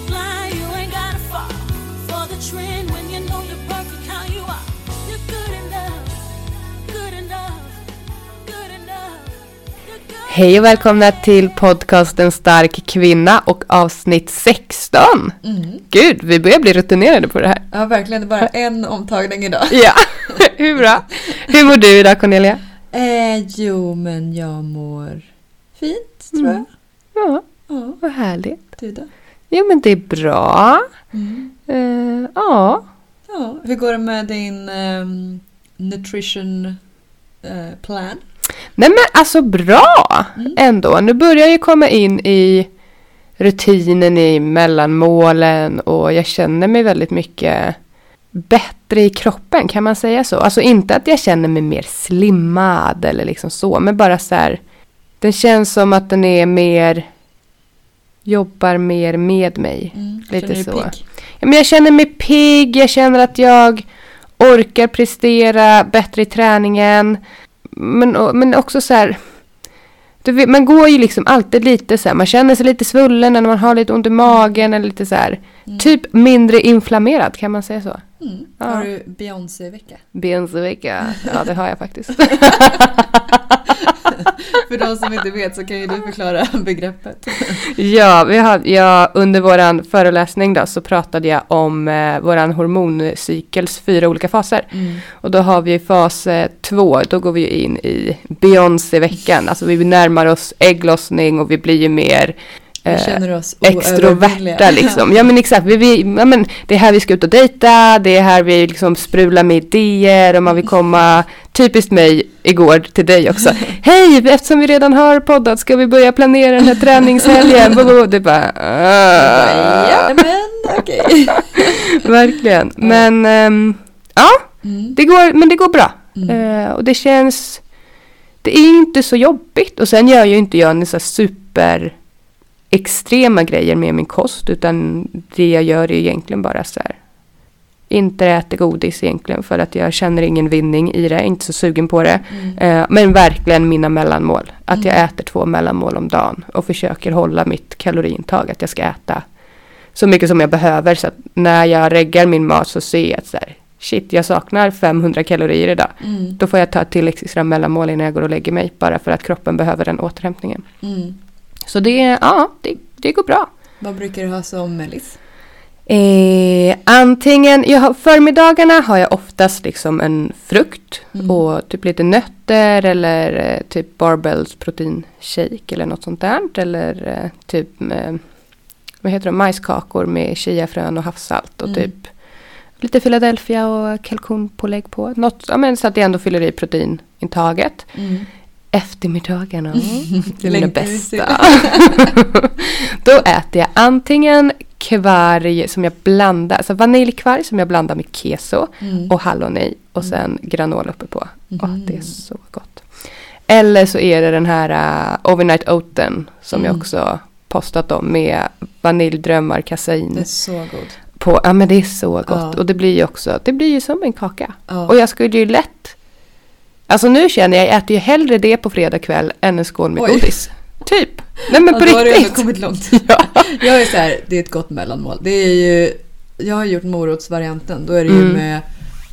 be blind, you ain't gotta fall for the trend when you know you're perfect how you are. You're good enough, good enough, good enough. You're good Hej och välkomna till podcasten Stark kvinna och avsnitt 16. Gud, vi börjar bli rutinerade på det här. Ja, verkligen. Det är bara en omtagning idag. Ja, hur bra? Hur mår du idag Cornelia? Eh, jo, men jag mår fint, tror jag. Ja, Ja, vad härligt. du då? Jo men det är bra. Eh, ja, Ja, hur går det med din ehm, nutrition eh, plan? nej men alltså bra Mm. ändå. Nu börjar jag komma in i rutinen i mellanmålen och jag känner mig väldigt mycket bättre i kroppen, kan man säga så? Alltså inte att jag känner mig mer slimmad eller liksom så, men bara så här. Den känns som att den är mer, jobbar mer med mig. Mm. Lite så. Ja, men jag känner mig pigg, jag känner att jag orkar prestera bättre i träningen. Men, och- men också så här. Vet, man går ju liksom alltid lite så här, man känner sig lite svullen när man har lite ont i magen eller lite så här. Mm. Typ mindre inflammerad, kan man säga så? Mm. Ja. Har du Beyoncé-vecka? Bensvecka, ja det har jag faktiskt. För de som inte vet så kan ju du förklara begreppet. Ja, vi hade, ja, under våran föreläsning då så pratade jag om eh, våran hormoncykels fyra olika faser. Mm. Och då har vi fas eh, två, då går vi in i Beyoncé-veckan. Alltså vi närmar oss ägglossning och vi blir ju mer Vi eh, känner oss extroverta liksom. Ja men exakt, vi, vi, ja, men det är här vi ska ut och dejta, det är här vi liksom sprular med idéer och man vill komma, typiskt mig igår till dig också. Hej, eftersom vi redan har poddat ska vi börja planera den här träningshelgen. Det bara, ah. Ja, men okej. Verkligen. Men ehm, ja, Mm. det går, men det går bra. Mm. Eh, och det känns... Det är inte så jobbigt. Och sen gör ju inte jag en så super extrema grejer med min kost. Utan det jag gör är egentligen bara så här. Inte äter godis egentligen för att jag känner ingen vinning i det. Jag är inte så sugen på det. Mm. Eh, men verkligen mina mellanmål. Att jag Mm. äter två mellanmål om dagen. Och försöker hålla mitt kaloriintag. Att jag ska äta så mycket som jag behöver. Så att när jag reggar min mat så ser jag att så här, shit, jag saknar 500 kalorier idag. Mm. Då får jag ta ett till extra mellanmål innan jag går och lägger mig. Bara för att kroppen behöver den återhämtningen. Mm. Så det, ja, det, det går bra. Vad brukar du ha som mellis? Eh, antingen, jag har, förmiddagarna har jag oftast liksom en frukt Mm. och typ lite nötter eller eh, typ barbells proteinshake eller något sånt där. Eller eh, typ eh, vad heter det, majskakor med chiafrön och havssalt och Mm. typ lite Philadelphia och kalkonpålägg på. Något, ja, men så att jag ändå fyller i proteinintaget. Mm. Eftermiddagarna, det är mina bästa. Då äter jag antingen kvarg som jag blandar, alltså vaniljkvarg som jag blandar med keso Mm. och hallon i och sen granola uppe på. Åh, Mhm. det är så gott. Eller så är det den här uh, overnight oaten som jag Mm. också postat om med vaniljdrömmar, Det kasein är så god. på. Ja men det är så gott Ja. och det blir ju också, det blir ju som en kaka. Ja. Och jag skulle ju lätt, alltså nu känner jag, jag äter ju hellre det på fredag kväll än en skål med Oj. godis. Typ. Nej men Ja, på då har du ändå riktigt. kommit långt. Ja. Jag är så här, det är ett gott mellanmål. Det är ju, jag har gjort morotsvarianten. Då är det ju Mm. med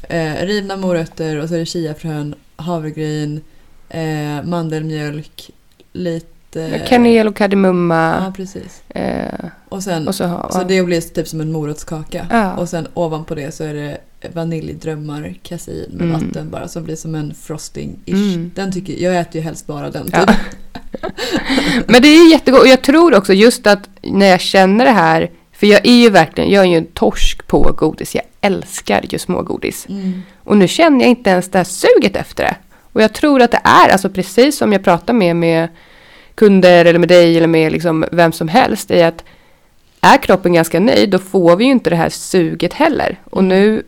eh, rivna morötter och så är det chiafrön, havregryn, eh, mandelmjölk, lite... Kanel och kardemumma. Ja, precis. Eh, Och sen, och så har så det blir typ som en morotskaka. Ja. Och sen ovanpå det så är det vaniljdrömmar, kasin med Mm. vatten bara som blir som en frosting-ish. Mm. Den tycker, jag äter ju helst bara den. Ja. Typ. Men det är jättegott och jag tror också just att när jag känner det här, för jag är ju verkligen, jag är ju en torsk på godis, jag älskar ju smågodis. Mm. Och nu känner jag inte ens det här suget efter det. Och jag tror att det är, alltså precis som jag pratar med, med kunder eller med dig eller med liksom vem som helst, är att är kroppen ganska nöjd, då får vi ju inte det här suget heller. Och nu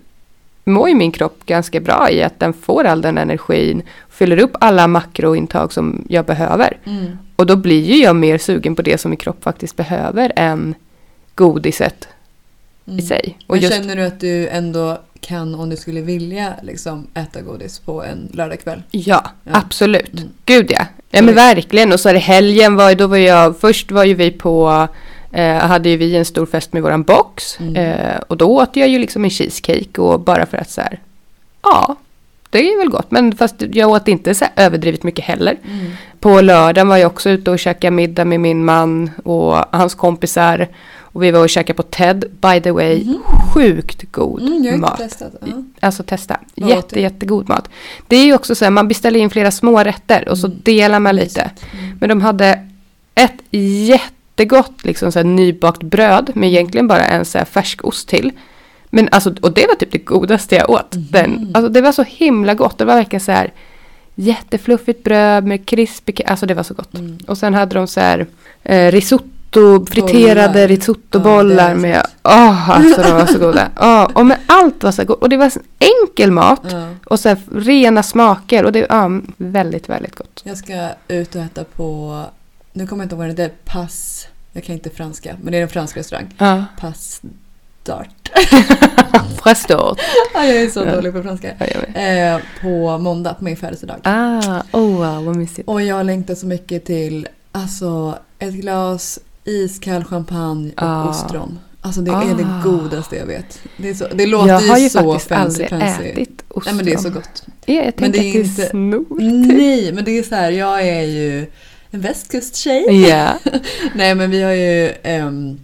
mår ju min kropp ganska bra i att den får all den energin, fyller upp alla makrointag som jag behöver. Mm. Och då blir ju jag mer sugen på det som min kropp faktiskt behöver än godiset Mm. i sig. Och Men just, känner du att du ändå kan, om du skulle vilja, liksom, äta godis på en lördagkväll? ja, Ja. absolut. Mm. Gud ja. Ja men verkligen. Och så är det helgen, var, då var jag, först var ju vi på Eh, hade ju vi en stor fest med våran box. Mm. Eh, och då åt jag ju liksom en cheesecake och bara för att så här, ja, det är väl gott. Men fast jag åt inte så överdrivet mycket heller. Mm. På lördagen var jag också ute och käkade middag med min man och hans kompisar. Och vi var och käkade på Ted, by the way. Mhm. Sjukt god Mm, jag mat. testat. Alltså testa. Vad Jätte, jättegod mat. Det är ju också så här, man beställer in flera små rätter och så Mm. delar man lite. Mm. Men de hade ett jättegott liksom så här, nybakt bröd med egentligen bara en så här, färskost till. Men alltså, och det var typ det godaste jag åt. Mhm. Den, alltså, det var så himla gott. Det var verkligen så här jättefluffigt bröd med krispig, alltså det var så gott. Mm. Och sen hade de så här eh, risotto, friterade Bollar. risottobollar Ja, med, åh alltså de var så goda. Ja, och med allt var så gott. Och det var enkel mat Ja. och så här rena smaker och det var ja, väldigt, väldigt gott. Jag ska ut och äta på, nu kommer jag inte ihåg vad det är, Pass, jag kan inte franska, men det är en fransk restaurang. Ja, Pass Dart. förstått. Ja, jag är så Ja. dålig på franska. Ja. Eh, på måndag, på min födelsedag. Ah, oh wow, vad mysigt. Och jag längtar så mycket till alltså, ett glas iskall champagne och Ah. ostron. Alltså det är Ah. det godaste jag vet. Det, är så, det låter Jag har ju ju så faktiskt fancy aldrig fancy. ätit ostron. Nej men det är så gott. Ja, jag Men tänker det är att det är inte- snor. Nej, men det är så här, jag är ju en västkusttjej. Ja. Nej men vi har ju, ehm,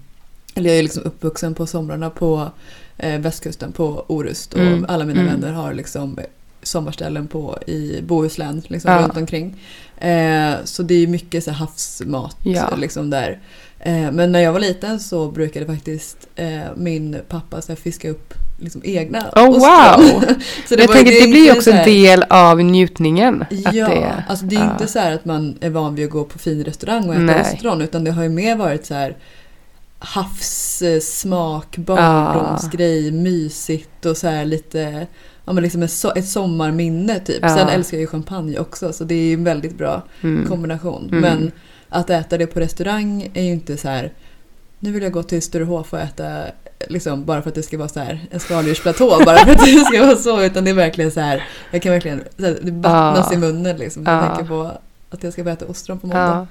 eller jag är liksom uppvuxen på somrarna på eh, västkusten på Orust och Mm, alla mina mm. vänner har liksom sommarställen på i Bohuslän liksom Ja. runt omkring. Eh, så det är mycket så havsmat Ja. liksom där. Eh, men när jag var liten så brukade faktiskt eh, min pappa så här, fiska upp liksom egna Oh, wow! så jag var- tänker är det blir ju också så en del av njutningen. Att Ja, det, alltså det är ja. inte så här att man är van vid att gå på fin restaurang och äta Nej. ostron utan det har ju mer varit så här havssmak, barndomsgrej, mysigt och så här lite Ja men liksom ett, so- ett sommarminne typ. Ja. Sen älskar jag ju champagne också så det är ju en väldigt bra Mm. kombination. Mm. Men att äta det på restaurang är ju inte så här nu vill jag gå till Sturehof och äta liksom bara för att det ska vara så här en skaldjursplatå bara för att det ska vara så utan det är verkligen så här jag kan verkligen så här, det vattnas Ja. i munnen liksom jag Ja. tänker på att jag ska börja äta ostron på måndag. Ja.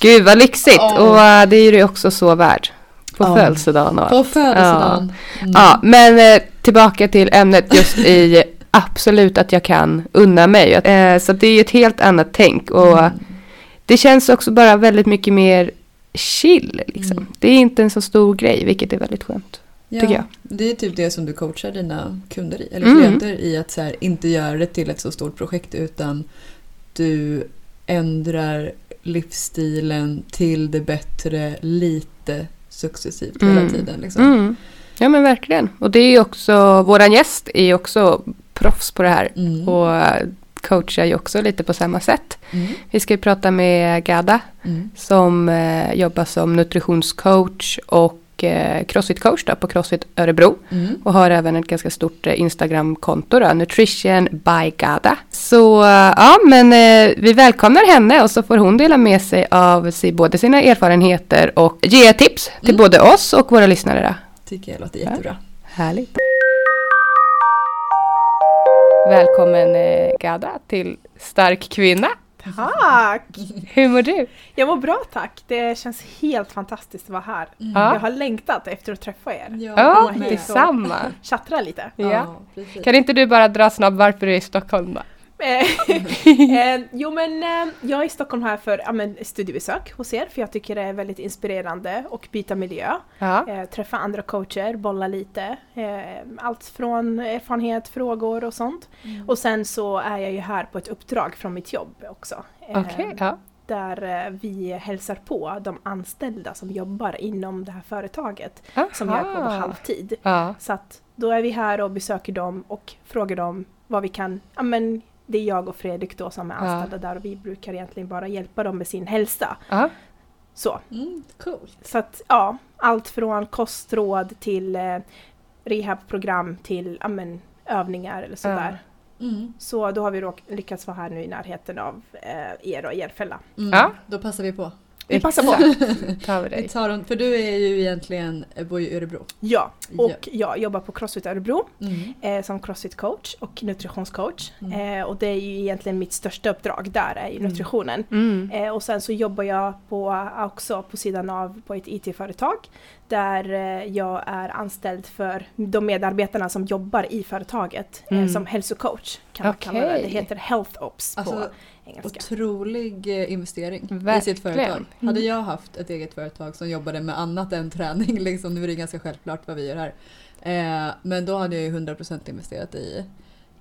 Gud vad lyxigt! Ja. Och äh, det är ju också så värd. På Ja. födelsedagen och På födelsedagen. Mm. Ja, men eh, tillbaka till ämnet just i absolut att jag kan unna mig. Eh, så det är ju ett helt annat tänk och Mm. det känns också bara väldigt mycket mer chill. Liksom. Mm. Det är inte en så stor grej, vilket är väldigt skönt. ja, tycker jag. Det är typ det som du coachar dina kunder i, eller Mm. klienter i att så här, inte göra det till ett så stort projekt utan du ändrar livsstilen till det bättre lite successivt hela Mm. tiden. Liksom. Mm. Ja men verkligen. Och det är också, våran gäst är ju också proffs på det här. Mm. Och coachar ju också lite på samma sätt. Mm. Vi ska ju prata med Gada Mm. som eh, jobbar som nutritionscoach och eh, crossfit-coach på Crossfit Örebro. Mm. Och har även ett ganska stort eh, Instagram-konto då, Nutrition by Gada. Så eh, ja, men eh, vi välkomnar henne och så får hon dela med sig av sig, både sina erfarenheter och ge tips till Mm. både oss och våra lyssnare. Då. Tycker jag låter jättebra. Härligt. Välkommen eh, Gada till Stark kvinna. Tack! Hur mår du? Jag mår bra tack. Det känns helt fantastiskt att vara här. Ja. Jag har längtat efter att träffa er. Ja, med. detsamma. Chattra lite. Ja. precis. Kan inte du bara dra snabbt varför du är i Stockholm då? Eh, eh, jo men eh, jag är i Stockholm här för ja, men, studiebesök hos er för jag tycker det är väldigt inspirerande och byta miljö. Ja. Träffa andra coacher, bolla lite. Allt från erfarenhet, frågor och sånt. Mm. Och sen så är jag ju här på ett uppdrag från mitt jobb också. Okej, ja. där vi hälsar på de anställda som jobbar inom det här företaget som jag är på på Aha. halvtid. Så att då är vi här och besöker dem och frågar dem vad vi kan, ja men det är jag och Fredrik då som är Ja. anställda där och vi brukar egentligen bara hjälpa dem med sin hälsa. Ja. Så, Mm, coolt. så att ja, allt från kostråd till eh, rehabprogram till ja, men, övningar eller sådär. Mm. Så då har vi råk- lyckats vara här nu i närheten av eh, er och Järfälla. Mm. Ja. Då passar vi på. Vi passar på. Tar vi Vi dig. tar för du är ju egentligen, bor ju i Örebro. Ja, och jag jobbar på Crossfit Örebro Mm. eh, som crossfit-coach och nutritionscoach. Mm. Eh, och det är ju egentligen mitt största uppdrag där, är ju Mm. nutritionen. Mm. Eh, och sen så jobbar jag på, också på sidan av på ett IT-företag där eh, jag är anställd för de medarbetarna som jobbar i företaget eh, Mm. som hälsocoach. Kan man kalla det. det heter Health Ops på Alltså, engelska. Otrolig eh, investering i sitt Verkligen. företag. Mm. Hade jag haft ett eget företag som jobbade med annat än träning, liksom, nu är det ganska självklart vad vi gör här. Eh, men då hade jag ju 100% investerat i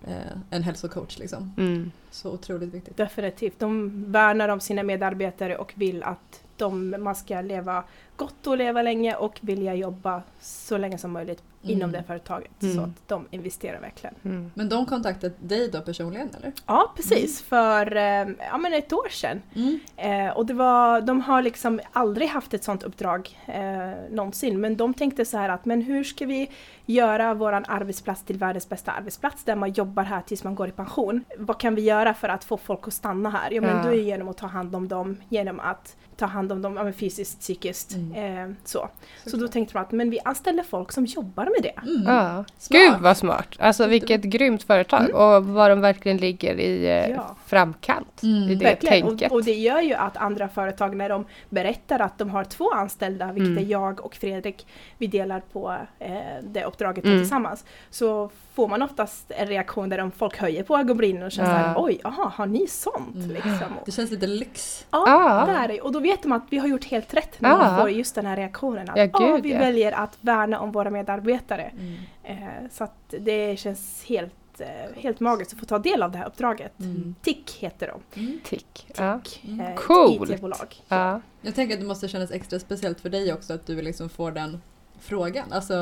eh, en hälsocoach. Liksom. Mm. Så otroligt viktigt. Definitivt. De värnar om sina medarbetare och vill att de, man ska leva gott och leva länge och vilja jobba så länge som möjligt Mm. inom det företaget. Mm. Så att de investerar verkligen. Mm. Men de kontaktade dig då personligen eller? Ja, precis. För eh, ja, men ett år sedan. Mm. Eh, och det var, de har liksom aldrig haft ett sånt uppdrag eh, någonsin. Men de tänkte så här att men hur ska vi göra våran arbetsplats till världens bästa arbetsplats där man jobbar här tills man går i pension. Vad kan vi göra för att få folk att stanna här? Ja men Ja. då är det genom att ta hand om dem, genom att ta hand om dem fysiskt, psykiskt. Mm. Eh, så. så då tänkte de att men vi anställer folk som jobbar med det. Mm. Ja. Smart. Gud vad smart! Alltså vilket grymt företag och vad de verkligen ligger i eh, Ja. framkant Mm. i det Verkligen. tänket. Och, och det gör ju att andra företag när de berättar att de har två anställda, vilket Mm. är jag och Fredrik, vi delar på eh, det uppdraget Mm. tillsammans, så får man oftast en reaktion där de folk höjer på ögonbrynen och känner Ja. såhär oj, aha, har ni sånt? Mm. Liksom. Det känns lite lyx. Ja, Ja. det är det. Och då vet de att vi har gjort helt rätt när man får just den här reaktionen. Att Ja, "Ah, gud, vi ja. väljer att värna om våra medarbetare. Mm. Eh, så att det känns helt, eh, helt magiskt att få ta del av det här uppdraget. Mm. TIC heter de. Mm. Tick. Ja. Mm. Eh, ett Coolt. IT-bolag. Ja. Jag tänker att det måste kännas extra speciellt för dig också att du liksom får den frågan. Alltså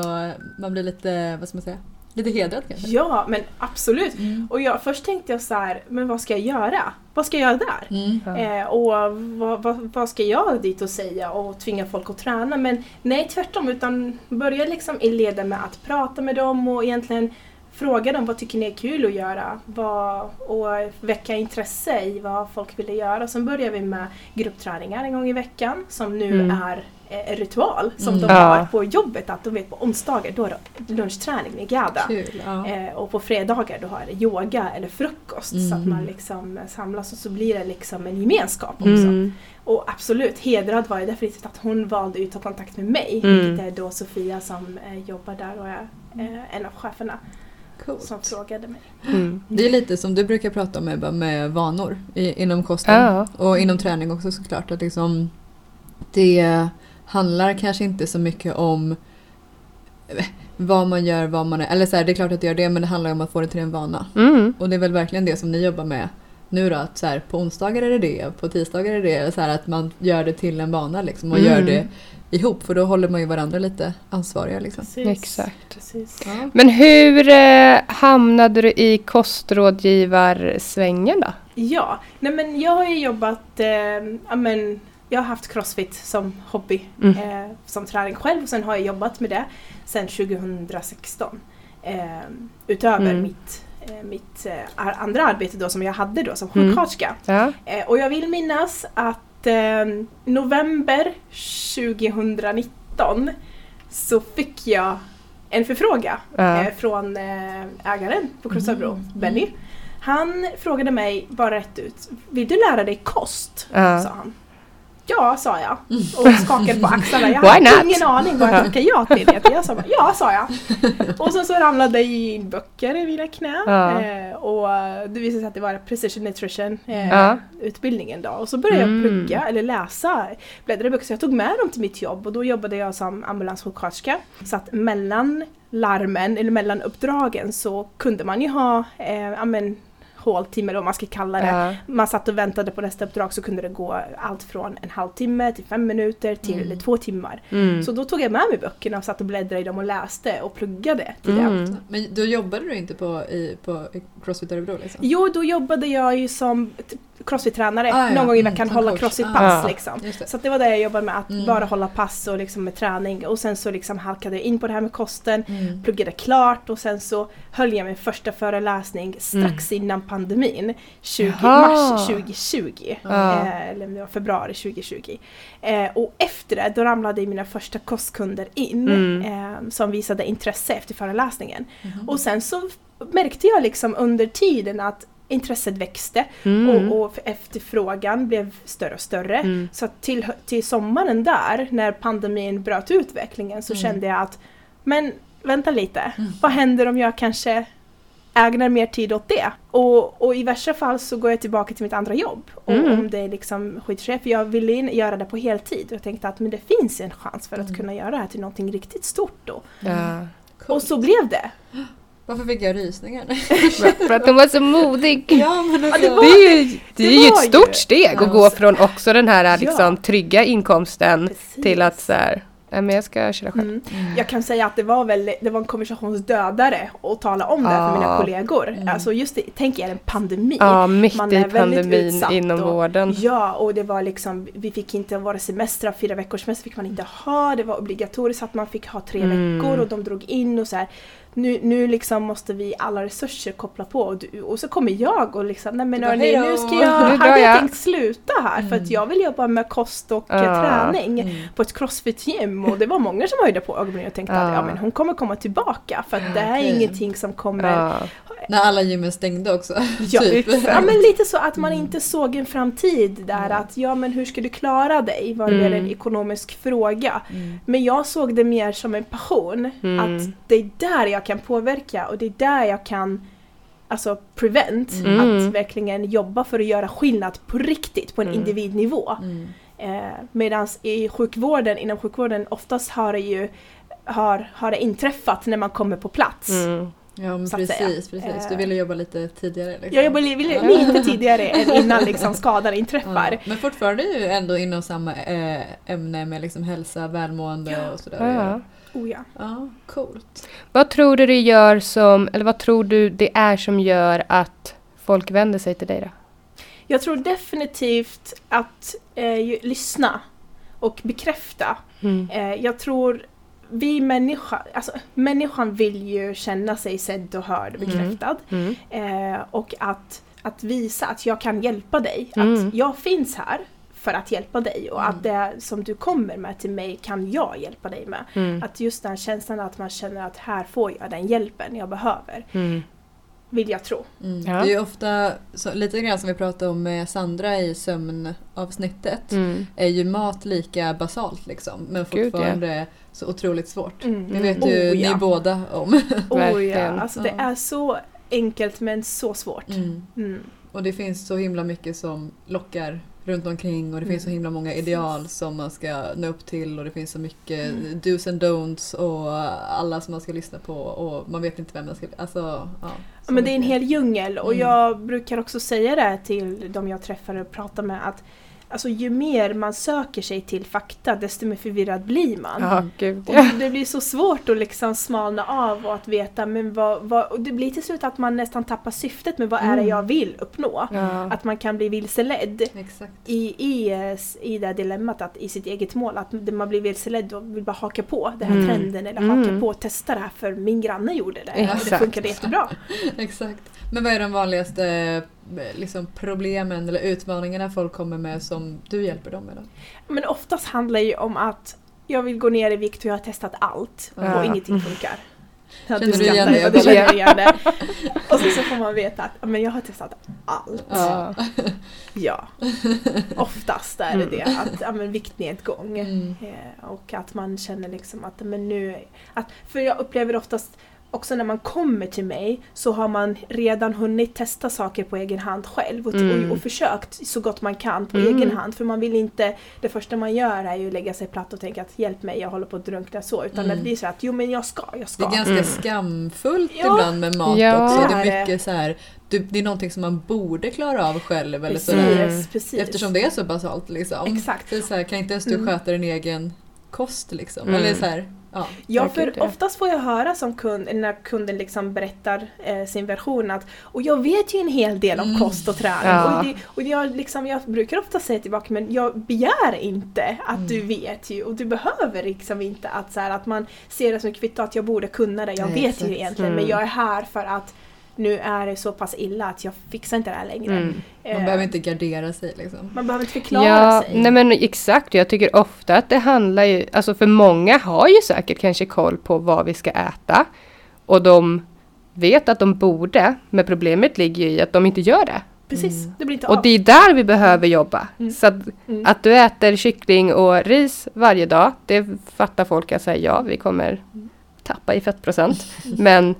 man blir lite, vad ska man säga, lite hedrad kanske. Ja, men absolut. Mm. Och jag, först tänkte jag så här, men vad ska jag göra? Vad ska jag göra där? Mm. Eh, och vad, vad, vad ska jag dit och säga och tvinga folk att träna? Men nej, tvärtom. Utan börja liksom inleda med att prata med dem och egentligen fråga dem vad tycker ni är kul att göra? Vad, och väcka intresse i vad folk vill göra. Sen börjar vi med gruppträningar en gång i veckan som nu Mm. är eh, ritual som Mm. de har på jobbet. Att de vet på onsdagar då är det lunchträning med Gada. Kul. Ja. Eh, och på fredagar då har det yoga eller frukost så att Mm. man liksom samlas och så blir det liksom en gemenskap också. Mm. Och absolut, hedrad var jag definitivt att hon valde att ta kontakt med mig. Mm. Vilket är då Sofia som eh, jobbar där och är eh, en av cheferna Coolt. som frågade mig. Mm. Det är lite som du brukar prata om Ebba, med vanor i, inom kosten Ja. och inom träning också såklart. Att liksom, det handlar kanske inte så mycket om eh, vad man gör, vad man är. Eller så här, det är klart att det gör det men det handlar om att få det till en vana. Mm. Och det är väl verkligen det som ni jobbar med nu då. Att så här, på onsdagar är det det, på tisdagar är det det. Så här, att man gör det till en vana liksom, och Mm. gör det ihop. För då håller man ju varandra lite ansvariga. Liksom. Exakt. Precis. Ja. Men hur eh, hamnade du i kostrådgivarsvängen då? Ja, nej men jag har ju jobbat, eh, ja men jag har haft crossfit som hobby, Mm. eh, som träning själv och sen har jag jobbat med det sedan 2016. Eh, utöver Mm. mitt, eh, mitt eh, andra arbete då som jag hade då som Mm. sjuksköterska. Ja. Eh, och jag vill minnas att eh, november 2019 så fick jag en förfråga Ja. från ägaren på Crossabro, Mm. Benny. Han frågade mig bara rätt ut, vill du lära dig kost? Ja. sa han. Ja, sa jag och skakade på axlarna. Jag hade ingen aning vad jag tackade ja till. det. Jag sa bara, ja, sa jag. Och sen så ramlade det in böcker i mina knän. Ja. Eh, och det visade sig att det var Precision Nutrition eh, Ja. utbildningen då. Och så började jag Mm. plugga eller läsa, bläddra i böcker. Så jag tog med dem till mitt jobb och då jobbade jag som ambulanssjuksköterska. Så att mellan larmen, eller mellan uppdragen så kunde man ju ha eh, håltimme eller vad man ska kalla det. Ja. Man satt och väntade på nästa uppdrag så kunde det gå allt från en halvtimme till fem minuter till Mm. två timmar. Mm. Så då tog jag med mig böckerna och satt och bläddrade i dem och läste och pluggade till det. Mm. Men då jobbade du inte på, i, på Crossfit Örebro? Liksom? Jo, då jobbade jag ju som crossfit-tränare Ah, ja. någon gång i Mm, veckan, som hålla crossfit-pass Ah. liksom. Det. Så att det var det jag jobbade med, att Mm. bara hålla pass och liksom med träning. Och sen så liksom halkade jag in på det här med kosten, Mm. pluggade klart och sen så höll jag min första föreläsning strax innan pandemin, 20, Jaha. mars 2020. Ja. Eh, eller det var februari 2020. Eh, och efter det, då ramlade mina första kostkunder in Mm. eh, som visade intresse efter föreläsningen. Mhm. Och sen så märkte jag liksom under tiden att intresset växte Mm. och, och efterfrågan blev större och större. Mm. Så till, till sommaren där, när pandemin bröt utvecklingen, så Mm. kände jag att men vänta lite, Mm. vad händer om jag kanske ägnar mer tid åt det? Och, och i värsta fall så går jag tillbaka till mitt andra jobb. Och Mm. om det är liksom skitchef, för jag ville in, göra det på heltid. Och jag tänkte att men det finns en chans för att Mm. kunna göra det här till någonting riktigt stort då. Ja. Coolt. Och så blev det. Varför fick jag rysningar? För, att hon var så modig. ja, men alltså, det Det var- är ju, det det är ju ett stort ju- steg Ja. att gå från också den här Ja. liksom, trygga inkomsten Precis. till att så här, men jag ska köra själv. Mm. Mm. Jag kan säga att det var, väl, det var en konversationsdödare att tala om det här för mina kollegor. Mm. Alltså just det, tänk er en pandemi. Ja, mitt Man i pandemin inom och- vården. Ja, och det var liksom, vi fick inte våra semestrar, fyra veckors semester fick man inte ha, det var obligatoriskt att man fick ha tre Mm. veckor och de drog in och så här. Nu, nu liksom måste vi alla resurser koppla på och, du, och så kommer jag och liksom, nej men bara, hörni, nu ska jag, hade jag jag. tänkt sluta här för Mm. att jag vill jobba med kost och Ja. träning Mm. på ett crossfit-gym och det var många som höjde på ögonen och tänkte Ja. att ja, men hon kommer komma tillbaka för att det är Okej. ingenting som kommer Ja. När alla gymmen stängde också. Ja, typ. Ja men lite så att man Mm. inte såg en framtid där Mm. att ja men hur ska du klara dig var det Mm. mer en ekonomisk fråga. Mm. Men jag såg det mer som en passion. Mm. Att det är där jag kan påverka och det är där jag kan alltså prevent. Mm. Att verkligen jobba för att göra skillnad på riktigt på en Mm. individnivå. Mm. Eh, Medan i sjukvården, inom sjukvården oftast har det ju har, har det inträffat när man kommer på plats. Mm. Ja säga. precis, precis. Du Eh. ville jobba lite tidigare. Liksom. Jag jobbar li- Ja. lite tidigare än innan liksom skadan inträffar. Ja, men fortfarande ju ändå inom samma eh, ämne med liksom hälsa, välmående Ja. och sådär. Oh ja. ja, coolt. Vad tror du det gör som, eller vad tror du det är som gör att folk vänder sig till dig då? Jag tror definitivt att eh, lyssna och bekräfta. Mm. Eh, jag tror vi människa, alltså människan vill ju känna sig sedd och hörd och Mm. bekräftad. Mm. Eh, och att, att visa att jag kan hjälpa dig. Mm. Att jag finns här för att hjälpa dig och Mm. att det som du kommer med till mig kan jag hjälpa dig med. Mm. Att just den känslan att man känner att här får jag den hjälpen jag behöver. Mm. Vill jag tro. Mm. Ja. Det är ju ofta, så, lite grann som vi pratade om med Sandra i sömnavsnittet, Mm. är ju mat lika basalt liksom. Men Gud, ja. fortfarande så otroligt svårt. Mm. Det vet Mm. ju Oh, ja. ni båda om. Oh, ja. Alltså det är så enkelt men så svårt. Mm. Mm. Och det finns så himla mycket som lockar runt omkring och det finns så Mm. himla många ideal som man ska nå upp till och det finns så mycket Mm. dos and don'ts och alla som man ska lyssna på och man vet inte vem man ska... Alltså, ja, Ja, men det är en hel djungel och Mm. jag brukar också säga det till de jag träffar och pratar med att alltså, ju mer man söker sig till fakta desto mer förvirrad blir man. Ja, gud Och ja. det blir så svårt att liksom smalna av och att veta men vad, vad och det blir till slut att man nästan tappar syftet med vad är det Mm. jag vill uppnå. ja. Att man kan bli vilseledd Exakt. i, i, i det här dilemmat, att, i sitt eget mål. Att man blir vilseledd och vill bara haka på den här Mm. trenden eller Mm. haka på och testa det här för min granne gjorde det. Och det Exakt. funkade jättebra. Exakt. Men vad är de vanligaste liksom, problemen eller utmaningarna folk kommer med som du hjälper dem med? Då? Men oftast handlar det ju om att jag vill gå ner i vikt och jag har testat allt Ja. och ingenting funkar. Känner du igen det? jag känner igen det. Och så, så får man veta att men jag har testat allt. Ja. Ja. Oftast är det Mm. det, att ja, men viktnedgång. Mm. Eh, och att man känner liksom att men nu... Att, för jag upplever oftast också när man kommer till mig så har man redan hunnit testa saker på egen hand själv och, Mm. och, och försökt så gott man kan på Mm. egen hand. För man vill inte, det första man gör är ju att lägga sig platt och tänka att hjälp mig, jag håller på att drunkna så. Utan Mm. det blir så att jo men jag ska, jag Det ska. är ganska Mm. skamfullt Ja. ibland med mat Ja. också. Det Det är mycket så här, det är någonting som man borde klara av själv. Eller precis, så där, Mm. precis. eftersom det är så basalt. Liksom. Exakt. Så det är så här, kan inte ens du Mm. sköta din egen kost? Liksom? Mm. Eller så här, ja. Ja, för oftast får jag höra som kund, när kunden liksom berättar eh, sin version att och jag vet ju en hel del om Mm. kost och träning. Ja. Och, det, och jag, liksom, jag brukar ofta säga tillbaka men jag begär inte att Mm. du vet ju och du behöver liksom inte att, så här, att man ser det som kvitto att jag borde kunna det. Jag Nej, vet exakt. ju egentligen Mm. men jag är här för att nu är det så pass illa att jag fixar inte det här längre. Mm. Eh, Man behöver inte gardera sig liksom. man behöver inte förklara Ja, sig. nej men exakt. Jag tycker ofta att det handlar ju, alltså för många har ju säkert kanske koll på vad vi ska äta. Och de vet att de borde, men problemet ligger ju i att de inte gör det. Precis, det blir inte Och av. det är där vi behöver jobba. Mm. Så att, Mm. att du äter kyckling och ris varje dag, det fattar folk att säga ja, vi kommer tappa i fettprocent. Men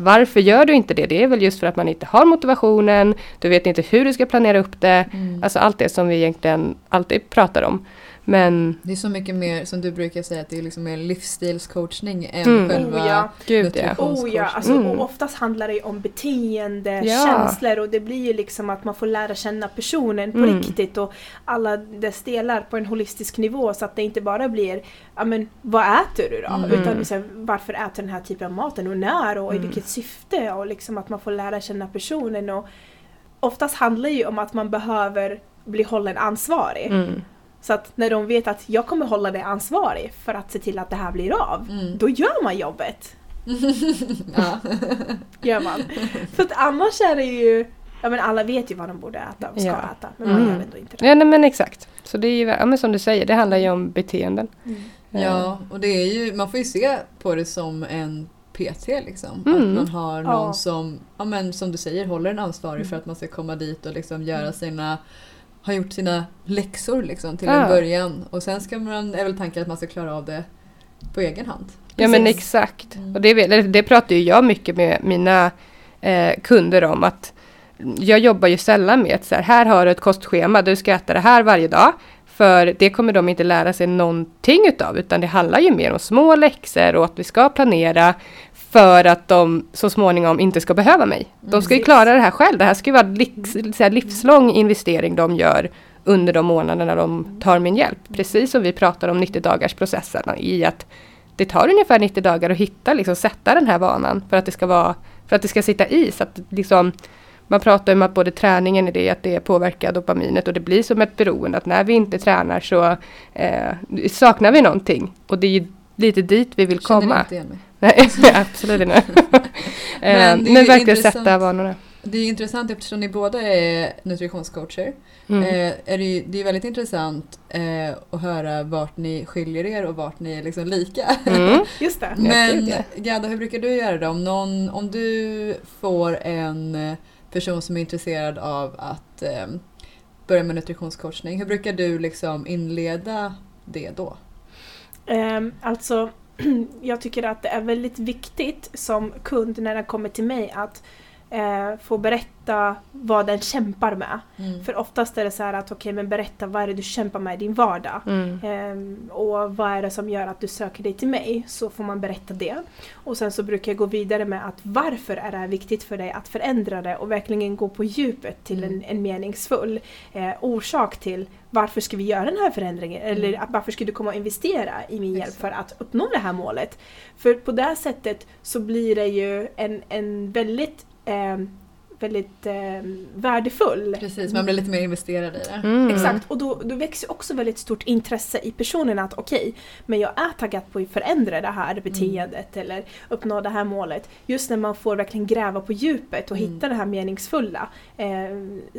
varför gör du inte det? Det är väl just för att man inte har motivationen, du vet inte hur du ska planera upp det. Mm. Alltså allt det som vi egentligen alltid pratar om. Men Det är så mycket mer, som du brukar säga, att det är liksom mer livsstilscoachning än Mm. själva Oh, ja. gud ja. Oh ja, alltså, Mm. och oftast handlar det ju om beteende, Ja. känslor och det blir ju liksom att man får lära känna personen på Mm. riktigt och alla dess delar på en holistisk nivå så att det inte bara blir ja men vad äter du då? Mm. Utan liksom, varför äter du den här typen av maten och när och i Mm. vilket syfte och liksom att man får lära känna personen och oftast handlar det ju om att man behöver bli hållen ansvarig. Mm. Så att när de vet att jag kommer hålla dig ansvarig för att se till att det här blir av, Mm. då gör man jobbet. ja. gör man. För att annars är det ju, ja men alla vet ju vad de borde äta och ska Ja. äta, men man Mm. gör ändå inte det. Ja, nej, men exakt. Så det är ju, ja, men som du säger, det handlar ju om beteenden. Eh, ja, och det är ju, man får ju se på det som en PT liksom. Mm. Att man har någon Ja. som, ja men som du säger, håller en ansvarig för att man ska komma dit och liksom göra sina har gjort sina läxor liksom till Ja. en början och sen ska man, är väl tanken att man ska klara av det på egen hand. Ja men Precis. exakt. Mm. Och det, det, det pratar ju jag mycket med mina eh, kunder om att jag jobbar ju sällan med att så här, här har du ett kostschema, du ska äta det här varje dag. För det kommer de inte lära sig någonting utav utan det handlar ju mer om små läxor och att vi ska planera för att de så småningom inte ska behöva mig. De ska ju klara det här själv. Det här ska ju vara livs, här, livslång investering de gör under de månaderna de tar min hjälp. Precis som vi pratar om 90 dagars processen i att det tar ungefär 90 dagar att hitta, liksom, sätta den här vanan för att det ska, vara, för att det ska sitta i. Så att, liksom, man pratar om att både träningen är det, att det påverkar dopaminet och det blir som ett beroende. Att när vi inte tränar så eh, saknar vi någonting. Och det är ju lite dit vi vill Känner komma. inte igen mig. Nej, absolut inte. Men är men verkligen intressant. sätta vanorna. Det är intressant eftersom ni båda är nutritionscoacher. Mm. Eh, är det, ju- det är väldigt intressant eh, att höra vart ni skiljer er och vart ni är liksom lika. Mm. Just det. Men. Gadda, hur brukar du göra då? Om, någon, om du får en eh, person som är intresserad av att eh, börja med nutritionscoachning, hur brukar du liksom inleda det då? Ehm, alltså, jag tycker att det är väldigt viktigt som kund när den kommer till mig att eh, få berätta vad den kämpar med. Mm. För oftast är det så här att okej men berätta vad är det du kämpar med i din vardag. Mm. Ehm, och vad är det som gör att du söker dig till mig? Så får man berätta det. Och sen så brukar jag gå vidare med att varför är det här viktigt för dig att förändra det och verkligen gå på djupet till en, en meningsfull eh, orsak till varför ska vi göra den här förändringen? Eller att varför ska du komma och investera i min hjälp för att uppnå det här målet? För på det här sättet så blir det ju en, en väldigt eh, väldigt eh, värdefull Precis, man blir lite mer investerad i det. Mm. Exakt, och då, då växer också väldigt stort intresse i personen att okej, men jag är taggad på att förändra det här beteendet eller uppnå det här målet. Just när man får verkligen gräva på djupet och Mm. hitta det här meningsfulla eh,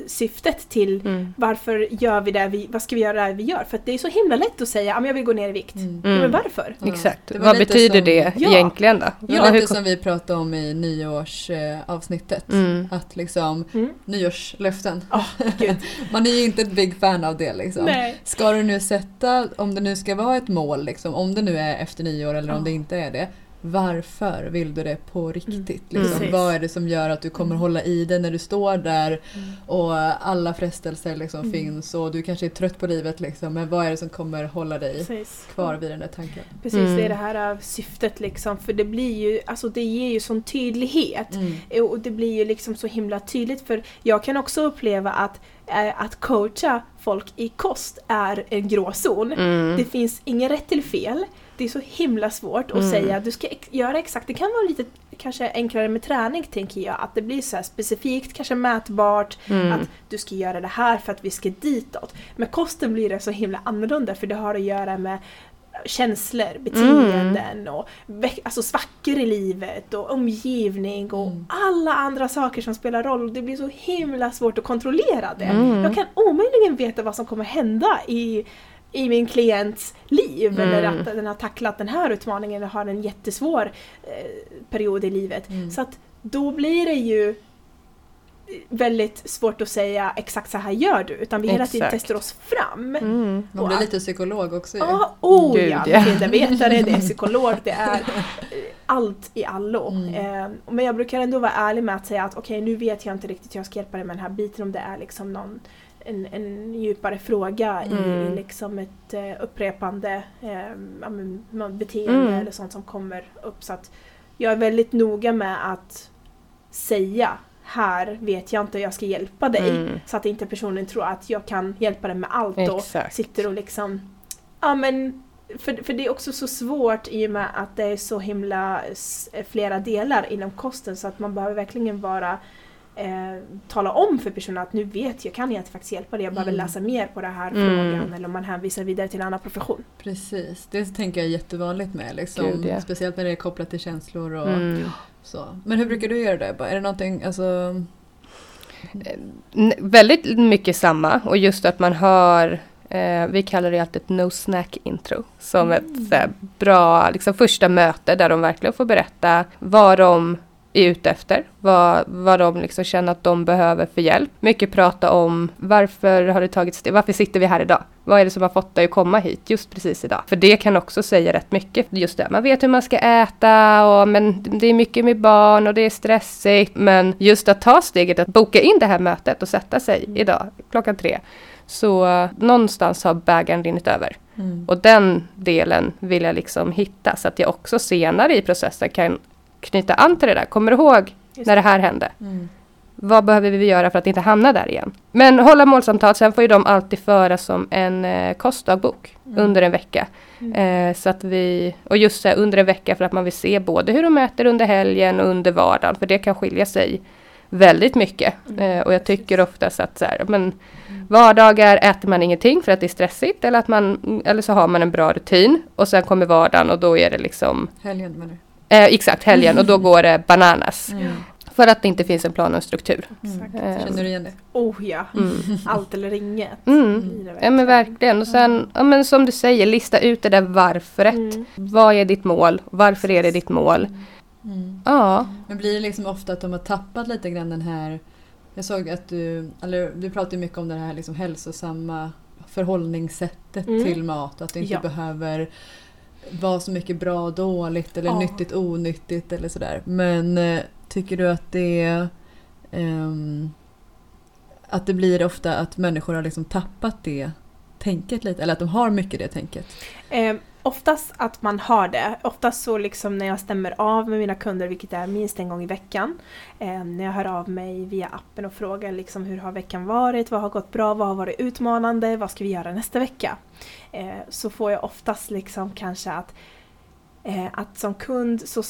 syftet till Mm. varför gör vi det vi, vad ska vi göra det vi gör? För att det är så himla lätt att säga, att jag vill gå ner i vikt. Mm. Men Mm. varför? Exakt. Det var Vad betyder som- det Ja. egentligen då? Det Ja, är hur lite som vi pratade om i nyårsavsnittet. Mm. Att liksom, Mm. nyårslöften. Gud. Man är ju inte ett big fan av det liksom. Nej. Ska du nu sätta, om det nu ska vara ett mål, liksom, om det nu är efter nyår eller om Ja. det inte är det. Varför vill du det på riktigt? Mm. Liksom? Vad är det som gör att du kommer hålla i det när du står där Mm. och alla frestelser liksom Mm. finns och du kanske är trött på livet liksom, men vad är det som kommer hålla dig Precis. kvar vid den där tanken? Precis, Mm. det är det här äh, syftet liksom. För det blir ju, alltså det ger ju sån tydlighet. Mm. Och det blir ju liksom så himla tydligt för jag kan också uppleva att, eh, att coacha folk i kost är en gråzon. Mm. Det finns inget rätt eller fel. Det är så himla svårt att Mm. säga du ska ex- göra exakt. Det kan vara lite kanske enklare med träning tänker jag. Att det blir så specifikt, kanske mätbart. Mm. Att du ska göra det här för att vi ska ditåt. Med kosten blir det så himla annorlunda för det har att göra med känslor, beteenden och veck- alltså svackor i livet och omgivning och Mm. alla andra saker som spelar roll. Och Det blir så himla svårt att kontrollera det. Mm. Jag kan omöjligen veta vad som kommer hända i, i min klients liv Mm. eller att den har tacklat den här utmaningen eller har en jättesvår eh, period i livet. Mm. Så att då blir det ju väldigt svårt att säga exakt så här gör du utan vi hela tiden testar oss fram. Mm. Man blir lite psykolog också ju. Ja, oh Gud, ja! ja. Det är vetare, det är psykolog, det är allt i allo. Mm. Eh, men jag brukar ändå vara ärlig med att säga att okej, nu vet jag inte riktigt hur jag ska hjälpa dig med den här biten om det är liksom någon en, en djupare fråga i, Mm. i liksom ett eh, upprepande eh, beteende Mm. eller sånt som kommer upp. Så att jag är väldigt noga med att säga här vet jag inte hur jag ska hjälpa dig. Mm. Så att inte personen tror att jag kan hjälpa den med allt och Exakt. sitter och liksom... Ja men... För, för det är också så svårt i och med att det är så himla flera delar inom kosten så att man behöver verkligen vara eh, tala om för personen att nu vet jag, kan jag inte faktiskt hjälpa dig, jag behöver Mm. läsa mer på den här Mm. frågan eller om man hänvisar vidare till en annan profession. Precis, det tänker jag är jättevanligt med. Liksom. Gud, ja. Speciellt när det är kopplat till känslor och Mm. så. Men hur brukar du göra det? Är det någonting, alltså... N- Väldigt mycket samma och just att man har eh, vi kallar det alltid ett no snack intro som ett så här, bra liksom, första möte där de verkligen får berätta vad de är ute efter, vad, vad de liksom känner att de behöver för hjälp. Mycket prata om varför har det tagit steg, varför sitter vi här idag? Vad är det som har fått dig att komma hit just precis idag? För det kan också säga rätt mycket. Just det, man vet hur man ska äta och men det är mycket med barn och det är stressigt. Men just att ta steget att boka in det här mötet och sätta sig idag klockan tre. Så eh, någonstans har bägaren rinnit över. Mm. Och den delen vill jag liksom hitta så att jag också senare i processen kan knyta an till det där. Kommer du ihåg Just när det här hände? Mm. Vad behöver vi göra för att inte hamna där igen? Men hålla målsamtal, sen får ju de alltid föra som en eh, kostdagbok Mm. under en vecka. Mm. Eh, så att vi, och just så här, under en vecka för att man vill se både hur de äter under helgen och under vardagen. För det kan skilja sig väldigt mycket. Mm. Eh, och jag tycker oftast att så här, men vardagar äter man ingenting för att det är stressigt. Eller, att man, eller så har man en bra rutin. Och sen kommer vardagen och då är det liksom Helgen menar Eh, exakt, helgen och då går det bananas. du? Mm. För att det inte finns en plan och en struktur. Exakt. Eh, Känner du igen det? Oh ja, Mm. allt eller inget. Mm. Ja men verkligen. Och sen, ja, men som du säger, lista ut det där varföret. Mm. Vad är ditt mål? Varför är det ditt mål? Mm. Ja. Men blir det liksom ofta att de har tappat lite grann den här... Jag såg att du, eller du pratar ju mycket om det här liksom hälsosamma förhållningssättet Mm. till mat. Att det inte Ja. behöver vara så mycket bra och dåligt eller Ja. nyttigt onyttigt eller sådär. Men eh, tycker du att det är... ehm, att det blir ofta att människor har liksom tappat det tänket lite? Eller att de har mycket det tänket? Eh, oftast att man har det. Oftast så liksom när jag stämmer av med mina kunder, vilket är minst en gång i veckan. Eh, när jag hör av mig via appen och frågar liksom hur har veckan varit, vad har gått bra, vad har varit utmanande, vad ska vi göra nästa vecka? Eh, så får jag oftast liksom kanske att, eh, att som kund så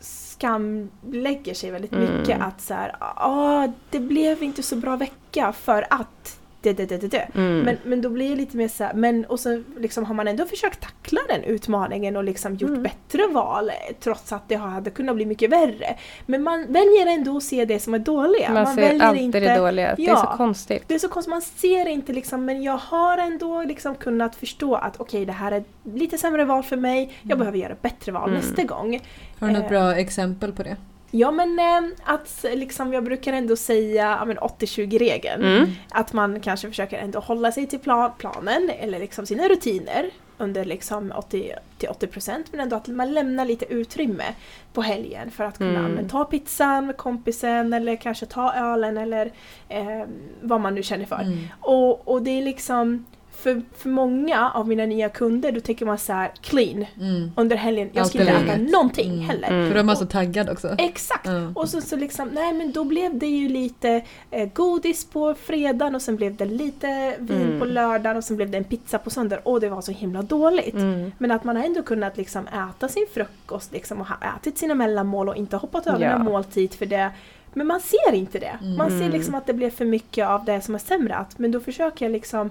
skamlägger sig väldigt Mm. mycket att så här, ah, det blev inte så bra vecka för att det, det, det, det. Mm. Men, men då blir det lite mer så här, men och så liksom har man ändå försökt tackla den utmaningen och liksom gjort Mm. bättre val trots att det hade kunnat bli mycket värre. Men man väljer ändå att se det som är dåliga. man ser alltid det dåliga. Det är Ja. så konstigt. Det är så konstigt, man ser inte liksom, men jag har ändå liksom kunnat förstå att okej, det här är lite sämre val för mig, jag behöver göra bättre val Mm. nästa gång. Har du något Eh. bra exempel på det? Ja men eh, att liksom, jag brukar ändå säga ja, men 80-20-regeln. Mm. Att man kanske försöker ändå hålla sig till plan, planen eller liksom sina rutiner under liksom 80-80% men ändå att man lämnar lite utrymme på helgen för att kunna Mm. ta pizzan med kompisen eller kanske ta ölen eller eh, vad man nu känner för. Mm. Och, och det är liksom för, för många av mina nya kunder då tänker man så här clean Mm. under helgen. Jag ska inte äta någonting Mm. heller. Mm. För då är så taggad också. Exakt! Och så, så liksom, nej men då blev det ju lite eh, godis på fredagen och sen blev det lite vin Mm. på lördagen och sen blev det en pizza på söndag och det var så himla dåligt. Mm. Men att man har ändå kunnat liksom äta sin frukost liksom och ha ätit sina mellanmål och inte hoppat över Ja. en måltid för det. Men man ser inte det. Man ser Mm. liksom att det blev för mycket av det som är sämre. Men då försöker jag liksom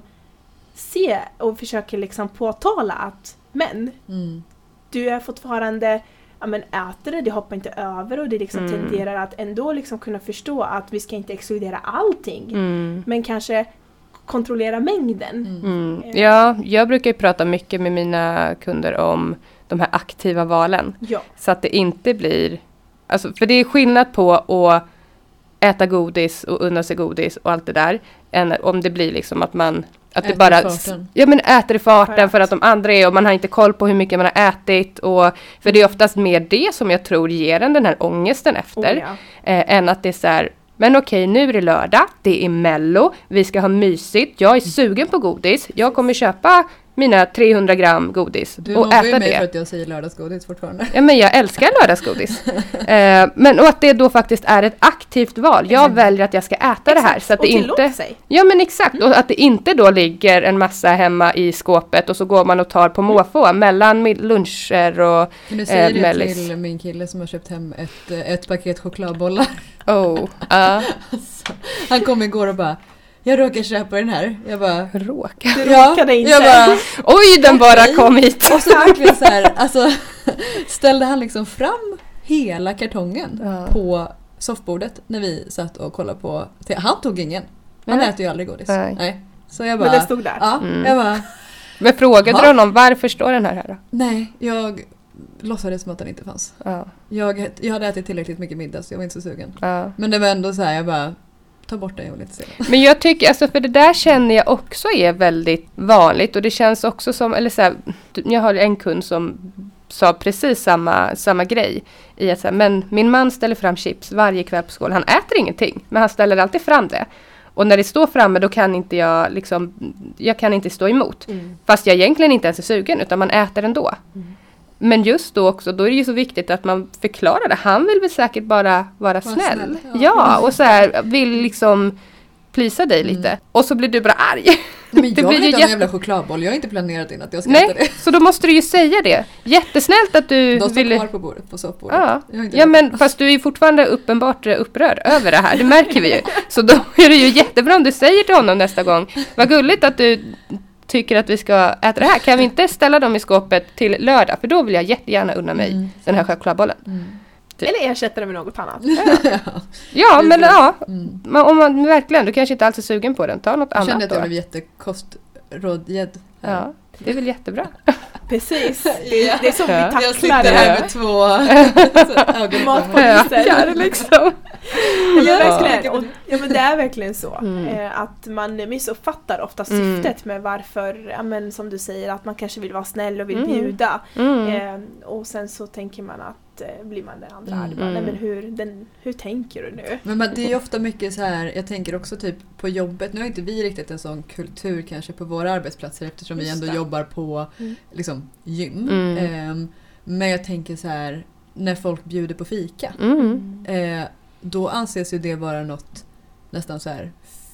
se och försöker liksom påtala att Men Mm. du är fortfarande ja, men äter det, det hoppar inte över och det liksom Mm. tenderar att ändå liksom kunna förstå att vi ska inte exkludera allting. Mm. Men kanske kontrollera mängden. Mm. Mm. Ja, jag brukar ju prata mycket med mina kunder om de här aktiva valen. Ja. Så att det inte blir... Alltså, för det är skillnad på att äta godis och unna sig godis och allt det där. Än om det blir liksom att man... Att det bara... farten. Ja men äter i farten För att de andra är och man har inte koll på hur mycket man har ätit. Och, för det är oftast mer det som jag tror ger en den här ångesten efter. Oh, ja. Eh, än att det är så här, men okej nu är det lördag, det är mello, vi ska ha mysigt, jag är sugen på godis, jag kommer köpa mina 300 gram godis Du och mobbar ju äta mig det. för att jag säger lördagsgodis fortfarande. Ja men jag älskar lördagsgodis. eh, men och att det då faktiskt är ett aktivt val. Jag Exakt. väljer att jag ska äta det här. Så att och det inte... sig. Ja men exakt, och att det inte då ligger en massa hemma i skåpet och så går man och tar på måfå mellan mid- luncher och Kan du säga Eh, det mellis. till min kille som har köpt hem ett, eh, ett paket chokladbollar? oh, ja, Han kom igår och bara Jag råkar köpa den här. Jag bara råka. Du råkade inte. Jag bara, Oj den bara Okej. kom hit! och så verkligen så här, alltså ställde han liksom fram hela kartongen Ja. på soffbordet när vi satt och kollade på Han tog ingen. Han Nej. äter ju aldrig godis. Nej. Så jag bara, Men det stod där. ja, Mm. jag bara, Men frågade Ja. du honom varför står den här här då? nej, jag låtsades som att den inte fanns. Ja, Jag, jag hade ätit tillräckligt mycket middag så jag var inte så sugen. ja. Men det var ändå så här, jag bara, ta bort den, jag vill inte se den. Men jag tycker, alltså för det där känner jag också är väldigt vanligt och det känns också som, eller så här, jag har en kund som sa precis samma, samma grej. I att så här, men min man ställer fram chips varje kväll på skolan. Han äter ingenting, men han ställer alltid fram det. Och när det står framme då kan inte jag liksom, jag kan inte stå emot. Mm. Fast jag egentligen inte ens är sugen utan man äter ändå. Mm. Men just då också, då är det ju så viktigt att man förklarar det. Han vill väl säkert bara vara snäll. snäll, ja. ja. och så här, vill liksom plisa dig lite. Och så blir du bara arg. Men Det jag blir vill ju inte ha en jävla chokladboll, jag har inte planerat in att jag ska äta Nej, det. så då måste du ju säga det. Jättesnällt att du De står kvar på bordet, på soffbordet. Ja, ja men fast du är fortfarande uppenbart eh, upprörd över det här, det märker vi ju. Så då är det ju jättebra om du säger till honom nästa gång, vad gulligt att du tycker att vi ska äta det här, kan vi inte ställa dem i skåpet till lördag? För då vill jag jättegärna unna mig Mm. den här chokladbollen. Mm. Eller ersätta det med något annat. Ja, men Precis. ja, Mm. men om man verkligen, du kanske inte alls är sugen på den, ta något Jag annat kände att jag blev jättekostrådgädd. Ja, det är väl jättebra. Precis. Det, det är som Ja. vi Jag sitter tacklar här det. med två ögonbryn. Matpoliser. Ja, det liksom. Ja, Ja. verkligen. Och, ja men det är verkligen så. Mm. Eh, att man missuppfattar ofta Mm. syftet med varför, ja, men som du säger, att man kanske vill vara snäll och vill Mm. bjuda. Mm. Eh, och sen så tänker man att, eh, blir man den andra Mm. arg. Bara, Nej Mm. men hur, den, hur tänker du nu? Men man, det är ju ofta mycket så här, jag tänker också typ på jobbet, nu har inte vi riktigt en sån kultur kanske på våra arbetsplatser eftersom vi Just ändå det. jobbar på Mm. liksom, gym. Mm. Ehm, men jag tänker så här, när folk bjuder på fika, Mm. eh, då anses ju det vara något nästan så här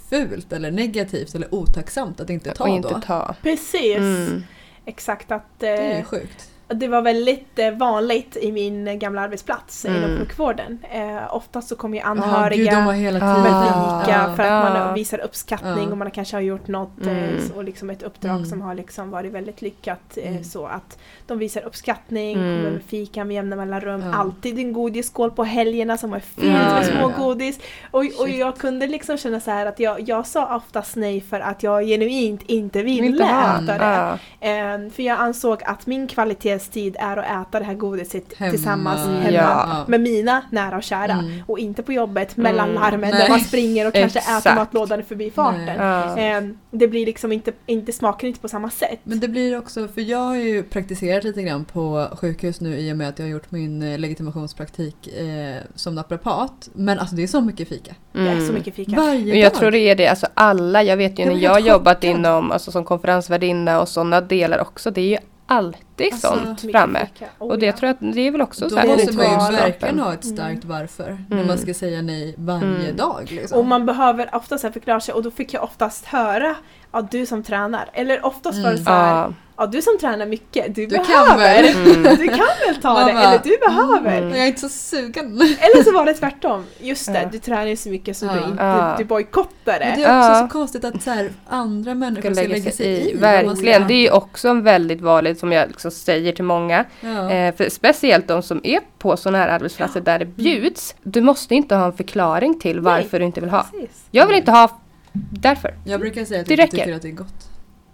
fult eller negativt eller otacksamt att inte ta Och inte då. ta. Precis. Mm. Exakt att Det är eh, sjukt. Det var väldigt eh, vanligt i min eh, gamla arbetsplats eh, inom Mm. sjukvården. Eh, oftast så kommer ju gud, anhöriga de har hela Ah. fika Ja. för att Ja. man visar uppskattning och man kanske har gjort något eh, Mm. och liksom ett uppdrag Mm. som har liksom varit väldigt lyckat. eh, Mm. Så att de visar uppskattning, Mm. kommer med fika med jämna mellanrum. Ja. Alltid en godisskål på helgerna som är fylld Ja, med ja, små ja. godis. Och, och jag kunde liksom känna så här att jag, jag sa oftast nej för att jag genuint inte ville Inte ha. äta det. Ja. Eh, för jag ansåg att min kvalitetstid är att äta det här godiset Hemma. tillsammans Mm. hemma Ja. med mina nära och kära. Mm. Och inte på jobbet mellan Mm. larmen Nej. där man springer och kanske Exakt. äter matlådan i förbifarten. Nej. Ja. Eh, det blir liksom inte, inte smakar inte på samma sätt. Men det blir också, för jag har ju praktiserat lite grann på sjukhus nu i och med att jag har gjort min eh, legitimationspraktik eh, som naprapat. Men alltså det är så mycket fika. Det är så Mm. mycket fika. Varje Men jag dag. tror det är det, alltså alla, jag vet ju när jag jobbat inom, alltså som konferensvärdinna och sådana delar också, det är ju alltid Alltså, sånt framme. Oh, Och det ja. tror jag att det är väl också Då så här måste man ju verkligen ha ett starkt varför när Mm. man ska säga nej varje Mm. dag. Liksom. Och man behöver oftast förklara sig och då fick jag oftast höra Ja du som tränar. Eller oftast var det Mm. så här, Ja, ja du som tränar mycket, du, Du kan behöver. väl? Mm. Du kan väl ta det, Mamma. eller du behöver. Mm. Jag är inte så sugen. Eller så var det tvärtom. Just det, Ja. du tränar ju så mycket så Ja. du, inte, Ja. du bojkottar Men det. det är också Ja. så konstigt att så här, andra människor ska ska lägga sig i. ska Verkligen. Det är ju också en väldigt vanligt som jag liksom säger till många. Ja. Eh, för speciellt de som är på sådana här arbetsplatser där det bjuds. Du måste inte ha en förklaring till varför du inte vill ha. Precis. Jag vill inte ha därför. Jag brukar säga att Det jag inte räcker. tycker att det är gott.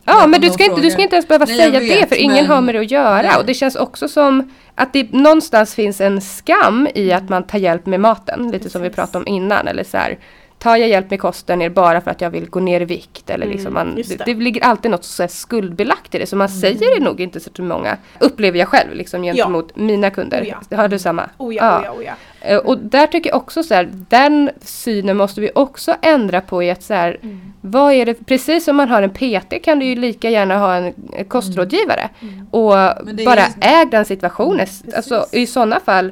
Ja, men du ska, inte, du ska inte ens behöva Nej, säga vet, det för ingen men- har med det att göra. Nej. Och det känns också som att det någonstans finns en skam i att man tar hjälp med maten. Lite som vi Precis. pratade om innan. Eller så här, tar jag hjälp med kosten är det bara för att jag vill gå ner i vikt. Eller liksom Mm, man, det. det. ligger alltid något så skuldbelagt i det. Så man säger det nog inte så till många. Upplever jag själv liksom, gentemot mina kunder. Oh ja. Har du samma? Oh ja, oh ja, oh ja. Eh, Och där tycker jag också så här, den synen måste vi också ändra på i att så här, Mm. vad är det, precis som man har en PT kan du ju lika gärna ha en kostrådgivare. Mm. Och det är bara ju- äg den situationen. Alltså i sådana fall,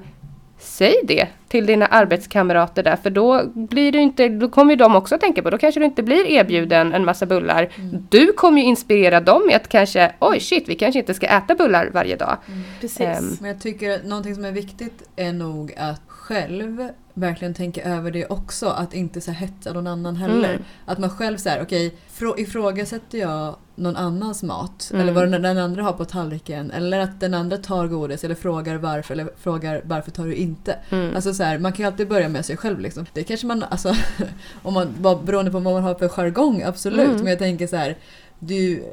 säg det till dina arbetskamrater där för då blir du inte, då kommer ju de också att tänka på, då kanske du inte blir erbjuden en massa bullar. Mm. Du kommer ju inspirera dem med att kanske, oj shit, vi kanske inte ska äta bullar varje dag. Precis. Ehm, Men jag tycker att någonting som är viktigt är nog att själv verkligen tänka över det också. Att inte så här hetsa någon annan heller. Mm. Att man själv säger okej, frå- ifrågasätter jag någon annans mat Mm. eller vad den, den andra har på tallriken eller att den andra tar godis eller frågar varför eller frågar varför tar du inte. Mm. Alltså så här, man kan ju alltid börja med sig själv liksom. Det kanske man, alltså, om man, beroende på vad man har för jargong, absolut. Mm. Men jag tänker så här, du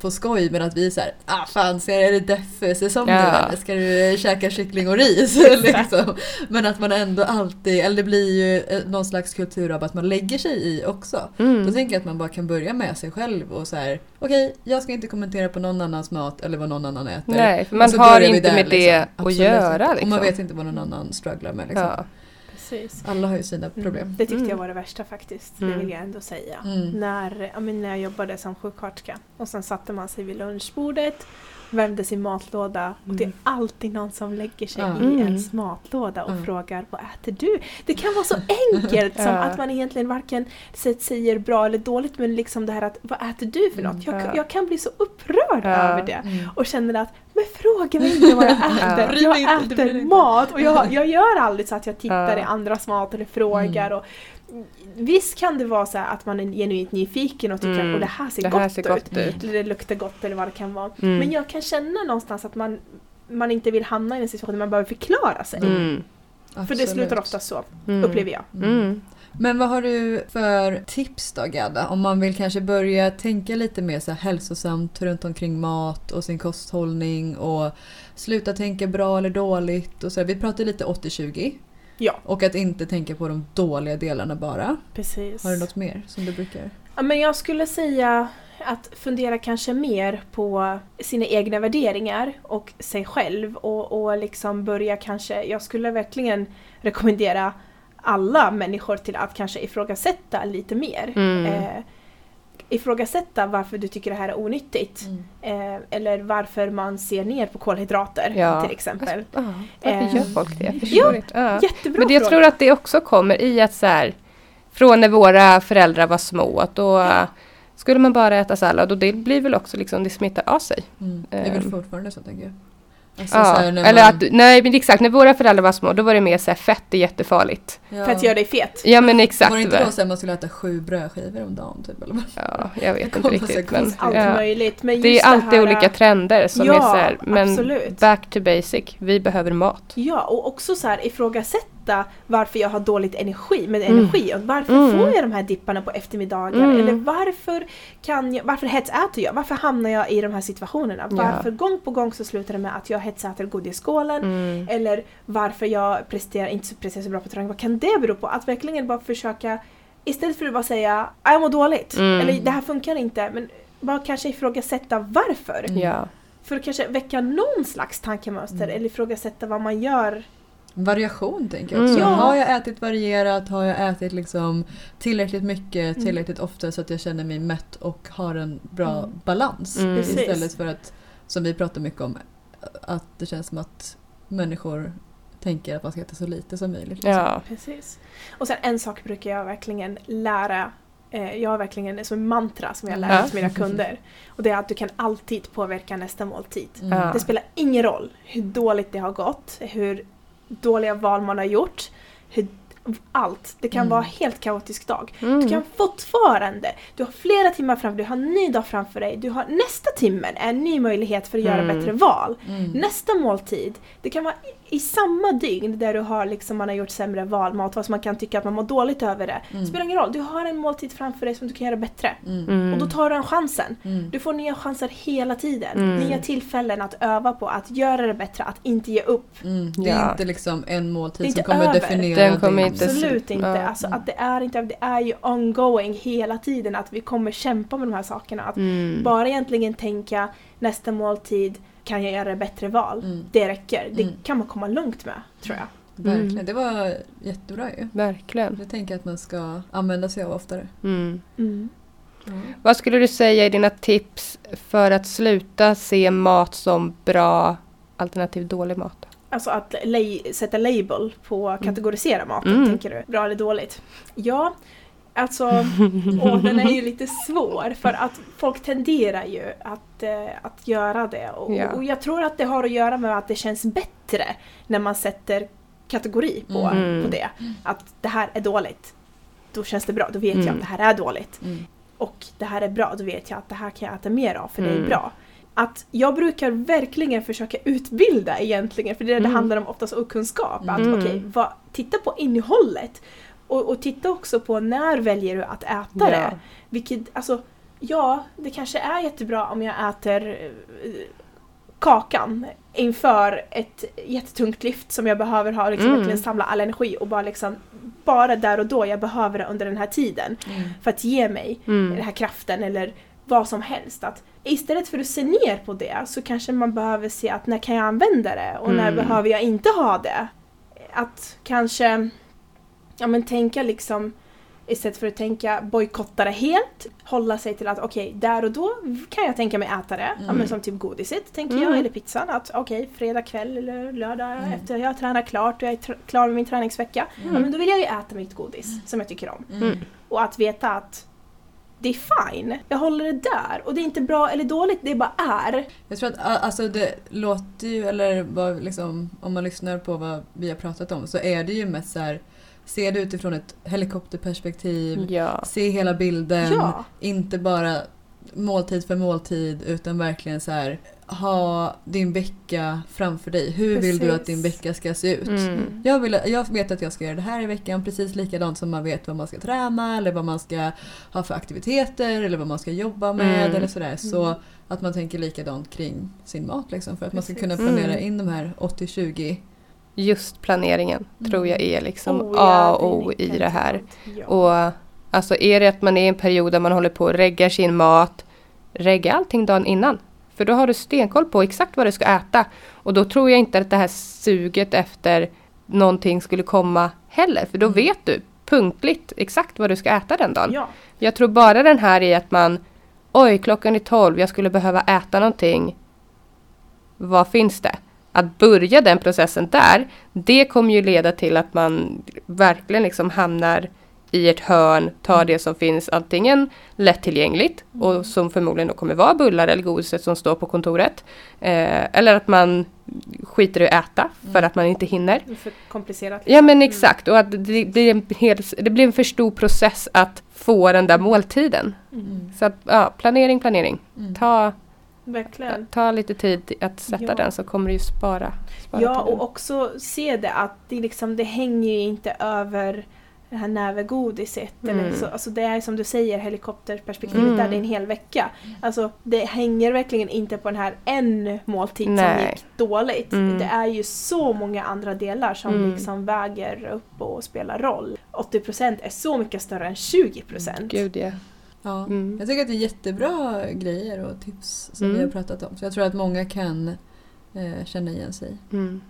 på skoj med att vi så här, ah fan ska är det deff-säsong nu Ja. eller ska du käka kyckling och ris? liksom. Men att man ändå alltid, eller det blir ju eh, någon slags kultur av att man lägger sig i också. Mm. Då tänker jag att man bara kan börja med sig själv och så här, okej jag ska inte kommentera på någon annans mat eller vad någon annan äter. Nej, för man har inte där, med det liksom. att Absolut göra. Liksom. Och man vet inte vad någon annan strugglar med. Liksom. ja. Precis. Alla har ju sina problem. Mm. Det tyckte Mm. jag var det värsta faktiskt. Det Mm. vill jag ändå säga. Mm. När, ja, men när jag jobbade som sjuksköterska och sen satte man sig vid lunchbordet värmde sin matlåda och det är Mm. alltid någon som lägger sig i Mm. ens matlåda och Mm. frågar vad äter du? Det kan vara så enkelt som att man egentligen varken sä- säger bra eller dåligt men liksom det här att vad äter du för något? Jag, Ja. jag kan bli så upprörd över det Mm. och känner att men fråga mig inte vad jag äter. Jag äter mat och jag, jag gör aldrig så att jag tittar i andras mat eller frågar. Och, visst kan det vara så här att man är genuint nyfiken och tycker Mm. att "Åh, det här ser, Det gott, här ser gott ut. ut. Eller det luktar gott eller vad det kan vara. Mm. Men jag kan känna någonstans att man, man inte vill hamna i en situation där man behöver förklara sig. Mm. För det slutar ofta så, Mm. upplever jag. Mm. Men vad har du för tips då Gadda? Om man vill kanske börja tänka lite mer så här hälsosamt runt omkring mat och sin kosthållning och sluta tänka bra eller dåligt. Och så här. Vi pratade lite 80-20 Ja, och att inte tänka på de dåliga delarna bara. precis. Har du något mer som du brukar? Ja, men jag skulle säga att fundera kanske mer på sina egna värderingar och sig själv och, och liksom börja kanske, jag skulle verkligen rekommendera alla människor till att kanske ifrågasätta lite mer. Mm. Eh, ifrågasätta varför du tycker det här är onyttigt. Eh, eller varför man ser ner på kolhydrater Ja. till exempel. Ja, varför Eh, gör folk det? Jag ja, inte. Ja. Jättebra Men det, jag fråga. tror att det också kommer i att så här, från när våra föräldrar var små, att då Ja. skulle man bara äta sallad och det blir väl också liksom, det smittar av sig. Mm. Det är väl Ehm. fortfarande så tänker jag. Alltså, Ja, här, när eller man- att, nej men exakt, när våra föräldrar var små då var det mer så här, fett är jättefarligt. ja. För att göra dig fet. Ja men exakt. Var det inte då så här, man skulle äta sju brödskivor om dagen? Typ, eller? Ja, jag vet inte riktigt. Men. Allt ja. möjligt. Men Det är alltid här, olika trender som Ja, är så här, men absolut. back to basic, vi behöver mat. Ja, och också så här ifrågasätta varför jag har dåligt energi med Mm. energi och varför Mm. får jag de här dipparna på eftermiddagar Mm. eller varför kan jag, varför hetsäter jag? Varför hamnar jag i de här situationerna? Ja. Varför gång på gång så slutar det med att jag hetsäter godisskålen Mm. eller varför jag presterar inte presterar så bra på träning. Vad kan det bero på? Att verkligen bara försöka istället för att bara säga jag mår dåligt Mm. eller det här funkar inte men bara kanske ifrågasätta varför. Mm. Ja. För att kanske väcka någon slags tankemönster Mm. eller ifrågasätta vad man gör Variation tänker jag också. Mm. Har jag ätit varierat? Har jag ätit liksom tillräckligt mycket, Mm. tillräckligt ofta så att jag känner mig mätt och har en bra Mm. balans? Mm. Istället för att, som vi pratar mycket om, att det känns som att människor tänker att man ska äta så lite som möjligt. liksom. ja. Precis. Och sen en sak brukar jag verkligen lära eh, jag har verkligen som en mantra som jag lär Ja. ut till mina kunder. Och det är att du kan alltid påverka nästa måltid. Mm. Ja. Det spelar ingen roll hur dåligt det har gått, hur dåliga val man har gjort, hur, allt. Det kan Mm. vara en helt kaotisk dag. Mm. Du kan fortfarande, du har flera timmar framför dig, du har en ny dag framför dig, du har nästa timmen är en ny möjlighet för att göra Mm. bättre val. Mm. Nästa måltid, det kan vara i, samma dygn där du har liksom, man har gjort sämre val, mat, fast man kan tycka att man mår dåligt över det. Mm. spelar ingen roll, du har en måltid framför dig som du kan göra bättre. Mm. Mm. Och då tar du den chansen. Mm. Du får nya chanser hela tiden. Mm. Nya tillfällen att öva på, att göra det bättre, att inte ge upp. Mm. Det är Ja. inte liksom en måltid Det är som kommer över. definiera Den kommer inte- Absolut inte. Ja. Alltså, att det, är inte, det är ju ongoing hela tiden, att vi kommer kämpa med de här sakerna. Att Mm. bara egentligen tänka nästa måltid, kan jag göra bättre val? Mm. Det räcker. Det Mm. kan man komma långt med, tror jag. Verkligen, Mm. det var jättebra ju. Verkligen. Det tänker jag att man ska använda sig av oftare. Mm. Mm. Vad skulle du säga är dina tips för att sluta se mat som bra alternativ dålig mat? Alltså att sätta label på kategorisera maten, Mm. tänker du? Bra eller dåligt? Ja, alltså... och den är ju lite svår för att folk tenderar ju att, eh, att göra det. Och, Ja. och jag tror att det har att göra med att det känns bättre när man sätter kategori på, Mm. på det. Att det här är dåligt. Då känns det bra, då vet jag Mm. att det här är dåligt. Mm. Och det här är bra, då vet jag att det här kan jag äta mer av för det är Mm. bra. Att jag brukar verkligen försöka utbilda egentligen, för det, är det Mm. handlar om oftast okunskap. Att Mm. okej, vad- titta på innehållet. Och, och titta också på när väljer du att äta Ja. det. Vilket, alltså, ja, det kanske är jättebra om jag äter eh, kakan inför ett jättetungt lyft som jag behöver ha, liksom Mm. verkligen samla all energi och bara liksom, bara där och då, jag behöver det under den här tiden Mm. för att ge mig Mm. den här kraften eller vad som helst. Att istället för att se ner på det så kanske man behöver se att när kan jag använda det och när Mm. behöver jag inte ha det. Att kanske ja, men tänka liksom istället för att tänka bojkotta det helt, hålla sig till att okej, där och då kan jag tänka mig äta det. Ja, Mm. men som typ godiset tänker Mm. jag, eller pizzan. Att okej, fredag kväll eller lördag Mm. efter jag har tränat klart och jag är tr- klar med min träningsvecka. Ja, men då vill jag ju äta mitt godis som jag tycker om. Mm. Och att veta att det är fine. Jag håller det där. Och det är inte bra eller dåligt, det bara är. Jag tror att alltså det låter ju, eller vad liksom, om man lyssnar på vad vi har pratat om så är det ju mest så här, se det utifrån ett helikopterperspektiv, Ja. se hela bilden, Ja. inte bara måltid för måltid utan verkligen så här ha din vecka framför dig. Hur vill du Precis. att din vecka ska se ut? Mm. Jag, vill, jag vet att jag ska göra det här i veckan precis likadant som man vet vad man ska träna eller vad man ska ha för aktiviteter eller vad man ska jobba med Mm. eller sådär. Så att man tänker likadant kring sin mat liksom för att man ska Precis. kunna planera Mm. in de här 80-20 Just planeringen tror jag är liksom Oh, A ja, och O i det här. Ja. Och alltså är det att man är i en period där man håller på och reggar sin mat, regga allting dagen innan. För då har du stenkoll på exakt vad du ska äta. Och då tror jag inte att det här suget efter någonting skulle komma heller. För då Mm. vet du punktligt exakt vad du ska äta den dagen. ja. Jag tror bara den här i att man Oj, klockan är 12, jag skulle behöva äta någonting. Vad finns det? Att börja den processen där, det kommer ju leda till att man verkligen liksom hamnar i ett hörn, tar det som finns antingen lättillgängligt och som förmodligen då kommer vara bullar eller godiset som står på kontoret. Eh, eller att man skiter i att äta för att man inte hinner. För komplicerat. Ja men exakt och att det, är en det blir en för stor process att få den där måltiden. Mm. Så att, ja, planering, planering. Mm. Ta, Verkligen. ta lite tid att sätta Ja. den så kommer du ju spara. spara Ja, och också se det att det, liksom, det hänger ju inte över det här nävergodiset. Mm. Eller så, alltså det är som du säger helikopterperspektivet Mm. där det är en hel vecka. Alltså det hänger verkligen inte på den här en måltid Nej. som gick dåligt. Mm. Det är ju så många andra delar som Mm. liksom väger upp och spelar roll. 80% är så mycket större än 20%. Gud ja. Ja. Mm. Jag tycker att det är jättebra grejer och tips som Mm. vi har pratat om. Så jag tror att många kan eh, känna igen sig. Mm.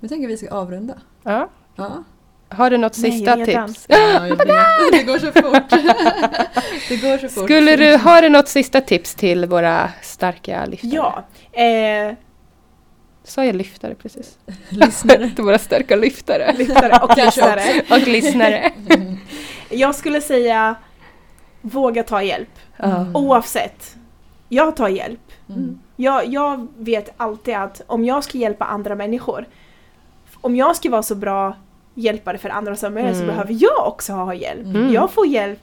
Jag tänker att vi ska avrunda. ja. Ja. Har du något Nej, sista tips? Ja, jag vet. Det går så fort. Det går så fort. Skulle du, har du något sista tips till våra starka lyftare? Ja. Eh, Sa jag lyftare precis? Lyssnare. till våra starka lyftare. lyftare och lyssnare. Och lyssnare. Mm. Jag skulle säga våga ta hjälp. Ja. Oavsett. Jag tar hjälp. Mm. Jag, jag vet alltid att om jag ska hjälpa andra människor, om jag ska vara så bra hjälpare för andra som möjligt så Mm. behöver jag också ha hjälp. Mm. Jag får hjälp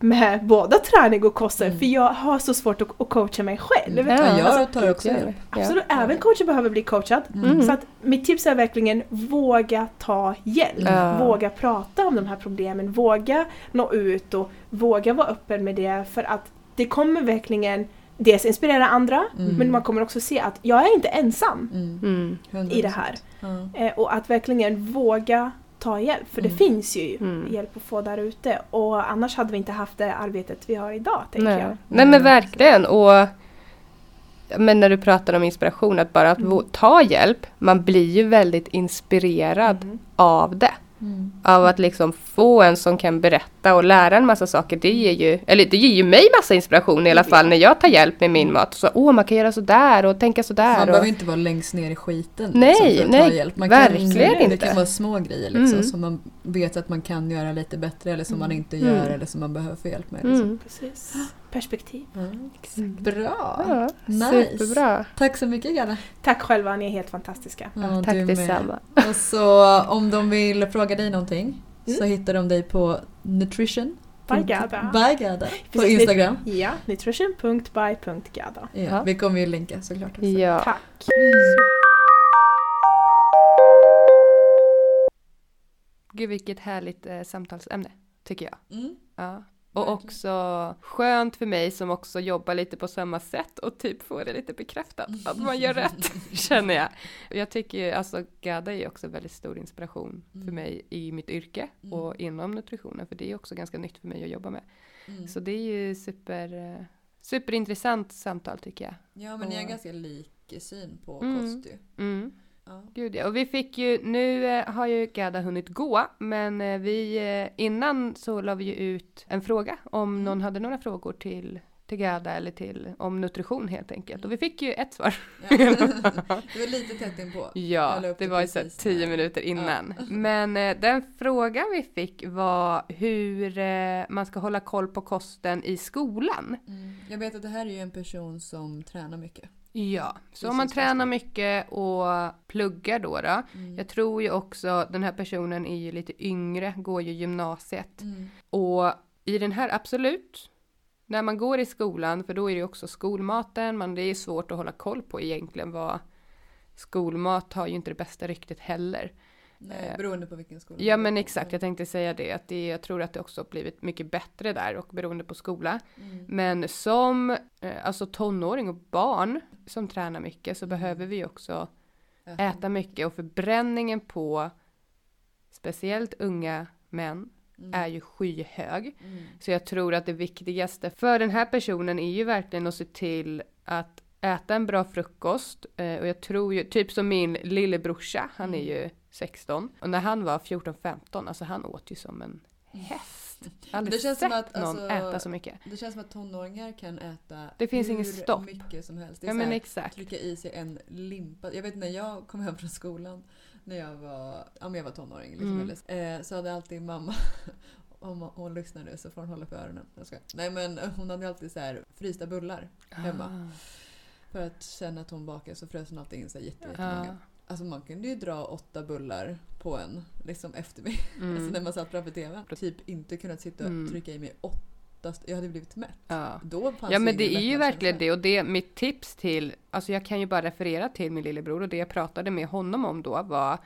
med både träning och kosten Mm. för jag har så svårt att, att coacha mig själv. Ja, jag Alltså, tar också hjälp. ja. Absolut, även coacher behöver bli coachad. Mm. Så att mitt tips är verkligen våga ta hjälp. Ja. Våga prata om de här problemen, våga nå ut och våga vara öppen med det för att det kommer verkligen dels inspirera andra Mm. men man kommer också se att jag är inte ensam Mm. Mm. 100%. i det här. Ja. Eh, och att verkligen våga ta hjälp för det Mm. finns ju Mm. hjälp att få där ute och annars hade vi inte haft det arbetet vi har idag tänker Nej. jag. Nej men verkligen och men när du pratar om inspiration, att bara att Mm. ta hjälp, man blir ju väldigt inspirerad Mm. av det. Mm. Av att liksom få en som kan berätta och lära en massa saker. Det ger ju, eller det ger ju mig massa inspiration i alla Det fall när jag tar hjälp med min mat. Så åh man kan göra sådär och tänka sådär. Man och, behöver inte vara längst ner i skiten Nej, liksom, för att nej, ta hjälp. Man verkligen kan, Det inte. kan vara små grejer liksom, Mm. som man vet att man kan göra lite bättre eller som man inte Mm. gör eller som man behöver få hjälp med. Liksom. mm. Precis. Perspektiv. Mm. Bra! Ja, Nice. superbra. Tack så mycket Galla. Tack själva, ni är helt fantastiska. Ja, Tack du med. detsamma. Och så om de vill fråga dig någonting så Mm. hittar de dig på nutrition. By Gada. By Gada. På Precis, Instagram. Ja, nutrition.by.gada. Ja, Ja. Vi kommer ju länka såklart också. Ja. Tack. Gud vilket härligt eh, samtalsämne, tycker jag. Mm. Ja. Och också skönt för mig som också jobbar lite på samma sätt och typ får det lite bekräftat att man gör rätt, känner jag. Och jag tycker ju, alltså Gada är också väldigt stor inspiration för Mm. mig i mitt yrke Mm. och inom nutritionen, för det är också ganska nytt för mig att jobba med. Mm. Så det är ju super, superintressant samtal tycker jag. Ja men ni har Och- ganska lik syn på Mm. kost ju. Mm. Ja. Gud ja. Och vi fick ju, nu eh, har ju Gada hunnit gå, men eh, vi, eh, innan så la vi ju ut en fråga om Mm. någon hade några frågor till, till Gada eller till, om nutrition helt enkelt. Och vi fick ju ett svar. Ja. det var lite tätt inpå. Ja, det det var ju så tio minuter innan. Ja. Men eh, den frågan vi fick var hur eh, man ska hålla koll på kosten i skolan. Mm. Jag vet att det här är ju en person som tränar mycket. Ja, så om man tränar mycket och pluggar då, då Mm. Jag tror ju också, den här personen är ju lite yngre, går ju gymnasiet. Mm. Och i den här, absolut, när man går i skolan, för då är det ju också skolmaten, men det är svårt att hålla koll på egentligen vad skolmat har ju inte det bästa ryktet heller. Nej, Eh, beroende på vilken skola. Ja men exakt, jag tänkte säga det, att det, jag tror att det också har blivit mycket bättre där och beroende på skola. Mm. Men som eh, alltså tonåring och barn som tränar mycket så behöver vi också äta mycket och förbränningen på speciellt unga män Mm. är ju skyhög. Mm. Så jag tror att det viktigaste för den här personen är ju verkligen att se till att äta en bra frukost. Eh, och jag tror ju, typ som min lillebrorsa, han är ju 16. Och när han var 14-15, alltså han åt ju som en häst. Aldrig Det känns sett som att, någon alltså, äta så mycket. Det känns som att tonåringar kan äta Det finns hur stopp. mycket som helst. Det är Ja men exakt. trycka i sig en limpa. Jag vet när jag kom hem från skolan när jag var, ja, men jag var tonåring. Liksom, Mm. eller, eh, så hade alltid mamma, om hon lyssnar nu så får hon hålla för öronen. Jag ska. Nej men hon hade alltid så här frysta bullar hemma. Ah. För att känna att hon bakade så frös hon alltid in sig jätte- jättemånga. Alltså man kunde ju dra åtta bullar på en liksom eftermiddag. Mm. Alltså när man satt framför TVn. Typ inte kunnat sitta och Mm. trycka i mig åtta, jag hade blivit mätt. Ja. Då fanns Ja men det är ju verkligen det och det mitt tips till, alltså jag kan ju bara referera till min lillebror och det jag pratade med honom om då var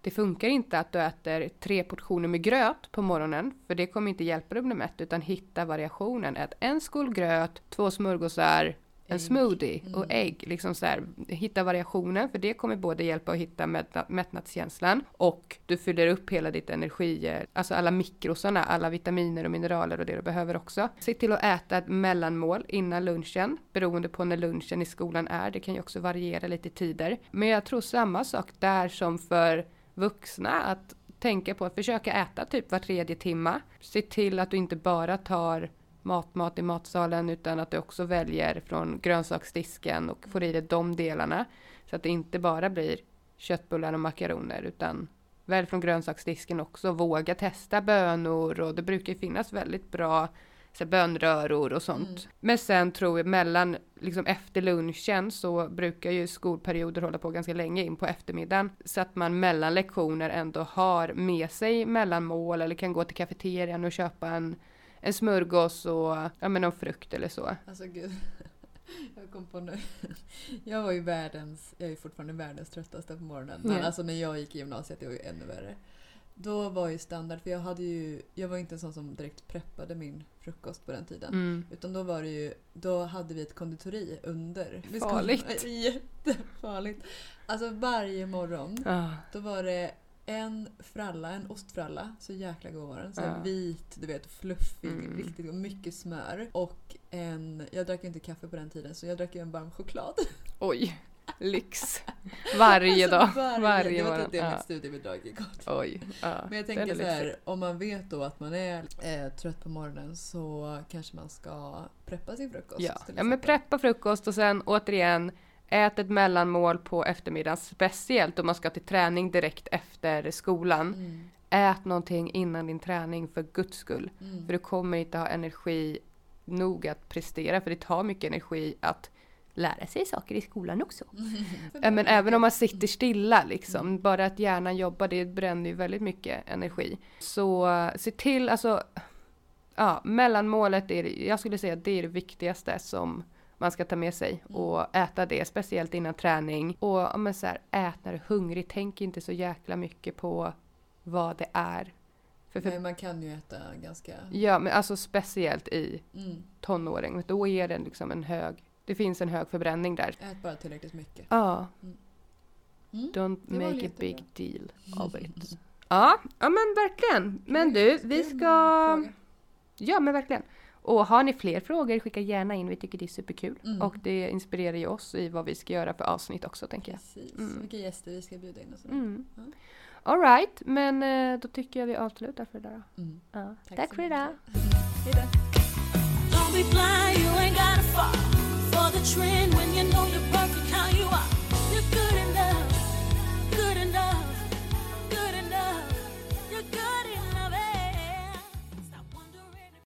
det funkar inte att du äter tre portioner med gröt på morgonen för det kommer inte hjälpa dig att bli mätt utan hitta variationen. Ät en skål gröt, två smörgåsar, en smoothie och Mm. ägg. Liksom så här, hitta variationen för det kommer både hjälpa att hitta mättna- mättnadskänslan och du fyller upp hela ditt energi, alltså alla mikrosarna, alla vitaminer och mineraler och det du behöver också. Se till att äta ett mellanmål innan lunchen beroende på när lunchen i skolan är. Det kan ju också variera lite i tider. Men jag tror samma sak där som för vuxna att tänka på att försöka äta typ var tredje timma. Se till att du inte bara tar matmat i matsalen utan att du också väljer från grönsaksdisken och får i dig de delarna. Så att det inte bara blir köttbullar och makaroner utan välj från grönsaksdisken också. Våga testa bönor och det brukar finnas väldigt bra så bönröror och sånt. Mm. Men sen tror jag mellan, liksom efter lunchen så brukar ju skolperioder hålla på ganska länge in på eftermiddagen. Så att man mellan lektioner ändå har med sig mellanmål eller kan gå till kafeterian och köpa en, en smörgås och ja, men någon frukt eller så. Alltså gud. Jag kom på nu. Jag var ju världens, jag är fortfarande världens tröttaste på morgonen. Men Ja. alltså när jag gick i gymnasiet, det var ju ännu värre. Då var ju standard, för jag hade ju, jag var inte en sån som direkt preppade min frukost på den tiden. Mm. Utan då var det ju, då hade vi ett konditori under. Farligt. skolan. Jättefarligt. Alltså varje morgon, Ah, då var det en fralla, en ostfralla, så jäkla god var den. Så Ja. vit, du vet, fluffig, Mm. riktigt god, mycket smör. Och en, jag drack ju inte kaffe på den tiden så jag drack ju en varm choklad. oj, lyx. Varje dag. Alltså varje, Varje det var typ det mitt Ja. studiebidrag gick åt. Oj. Ja, Men jag tänker så här, om man vet då att man är eh, trött på morgonen så kanske man ska preppa sin frukost. Ja. ja, men preppa frukost och sen återigen ät ett mellanmål på eftermiddagen, speciellt om man ska till träning direkt efter skolan. Mm, Ät någonting innan din träning för guds skull. mm. För du kommer inte ha energi nog att prestera, för det tar mycket energi att lära sig saker i skolan också. Ja, men även om man sitter stilla liksom, bara att hjärnan jobbar, det bränner ju väldigt mycket energi. Så se till, alltså, ja, mellanmålet är jag skulle säga att det är det viktigaste som man ska ta med sig Mm. och äta det, speciellt innan träning. Och ja, men så här, ät när du är hungrig, tänk inte så jäkla mycket på vad det är. För, för, Nej, man kan ju äta ganska... ja, men alltså speciellt i Mm. tonåring, då är det liksom en hög, det finns en hög förbränning där. Ät bara tillräckligt mycket. Ja, Mm. don't Det var make a big deal of it. Ja, ja men verkligen. Men du, vi ska... Ja, men verkligen. Och har ni fler frågor, skicka gärna in. Vi tycker det är superkul. Mm. Och det inspirerar ju oss i vad vi ska göra för avsnitt också, tänker jag. Precis. Mm. Vilka gäster vi ska bjuda in och så. Mm. Ja. All right, men eh, då tycker jag vi avslutar för idag. då. Mm. Ja. Tack Tack för idag. Hej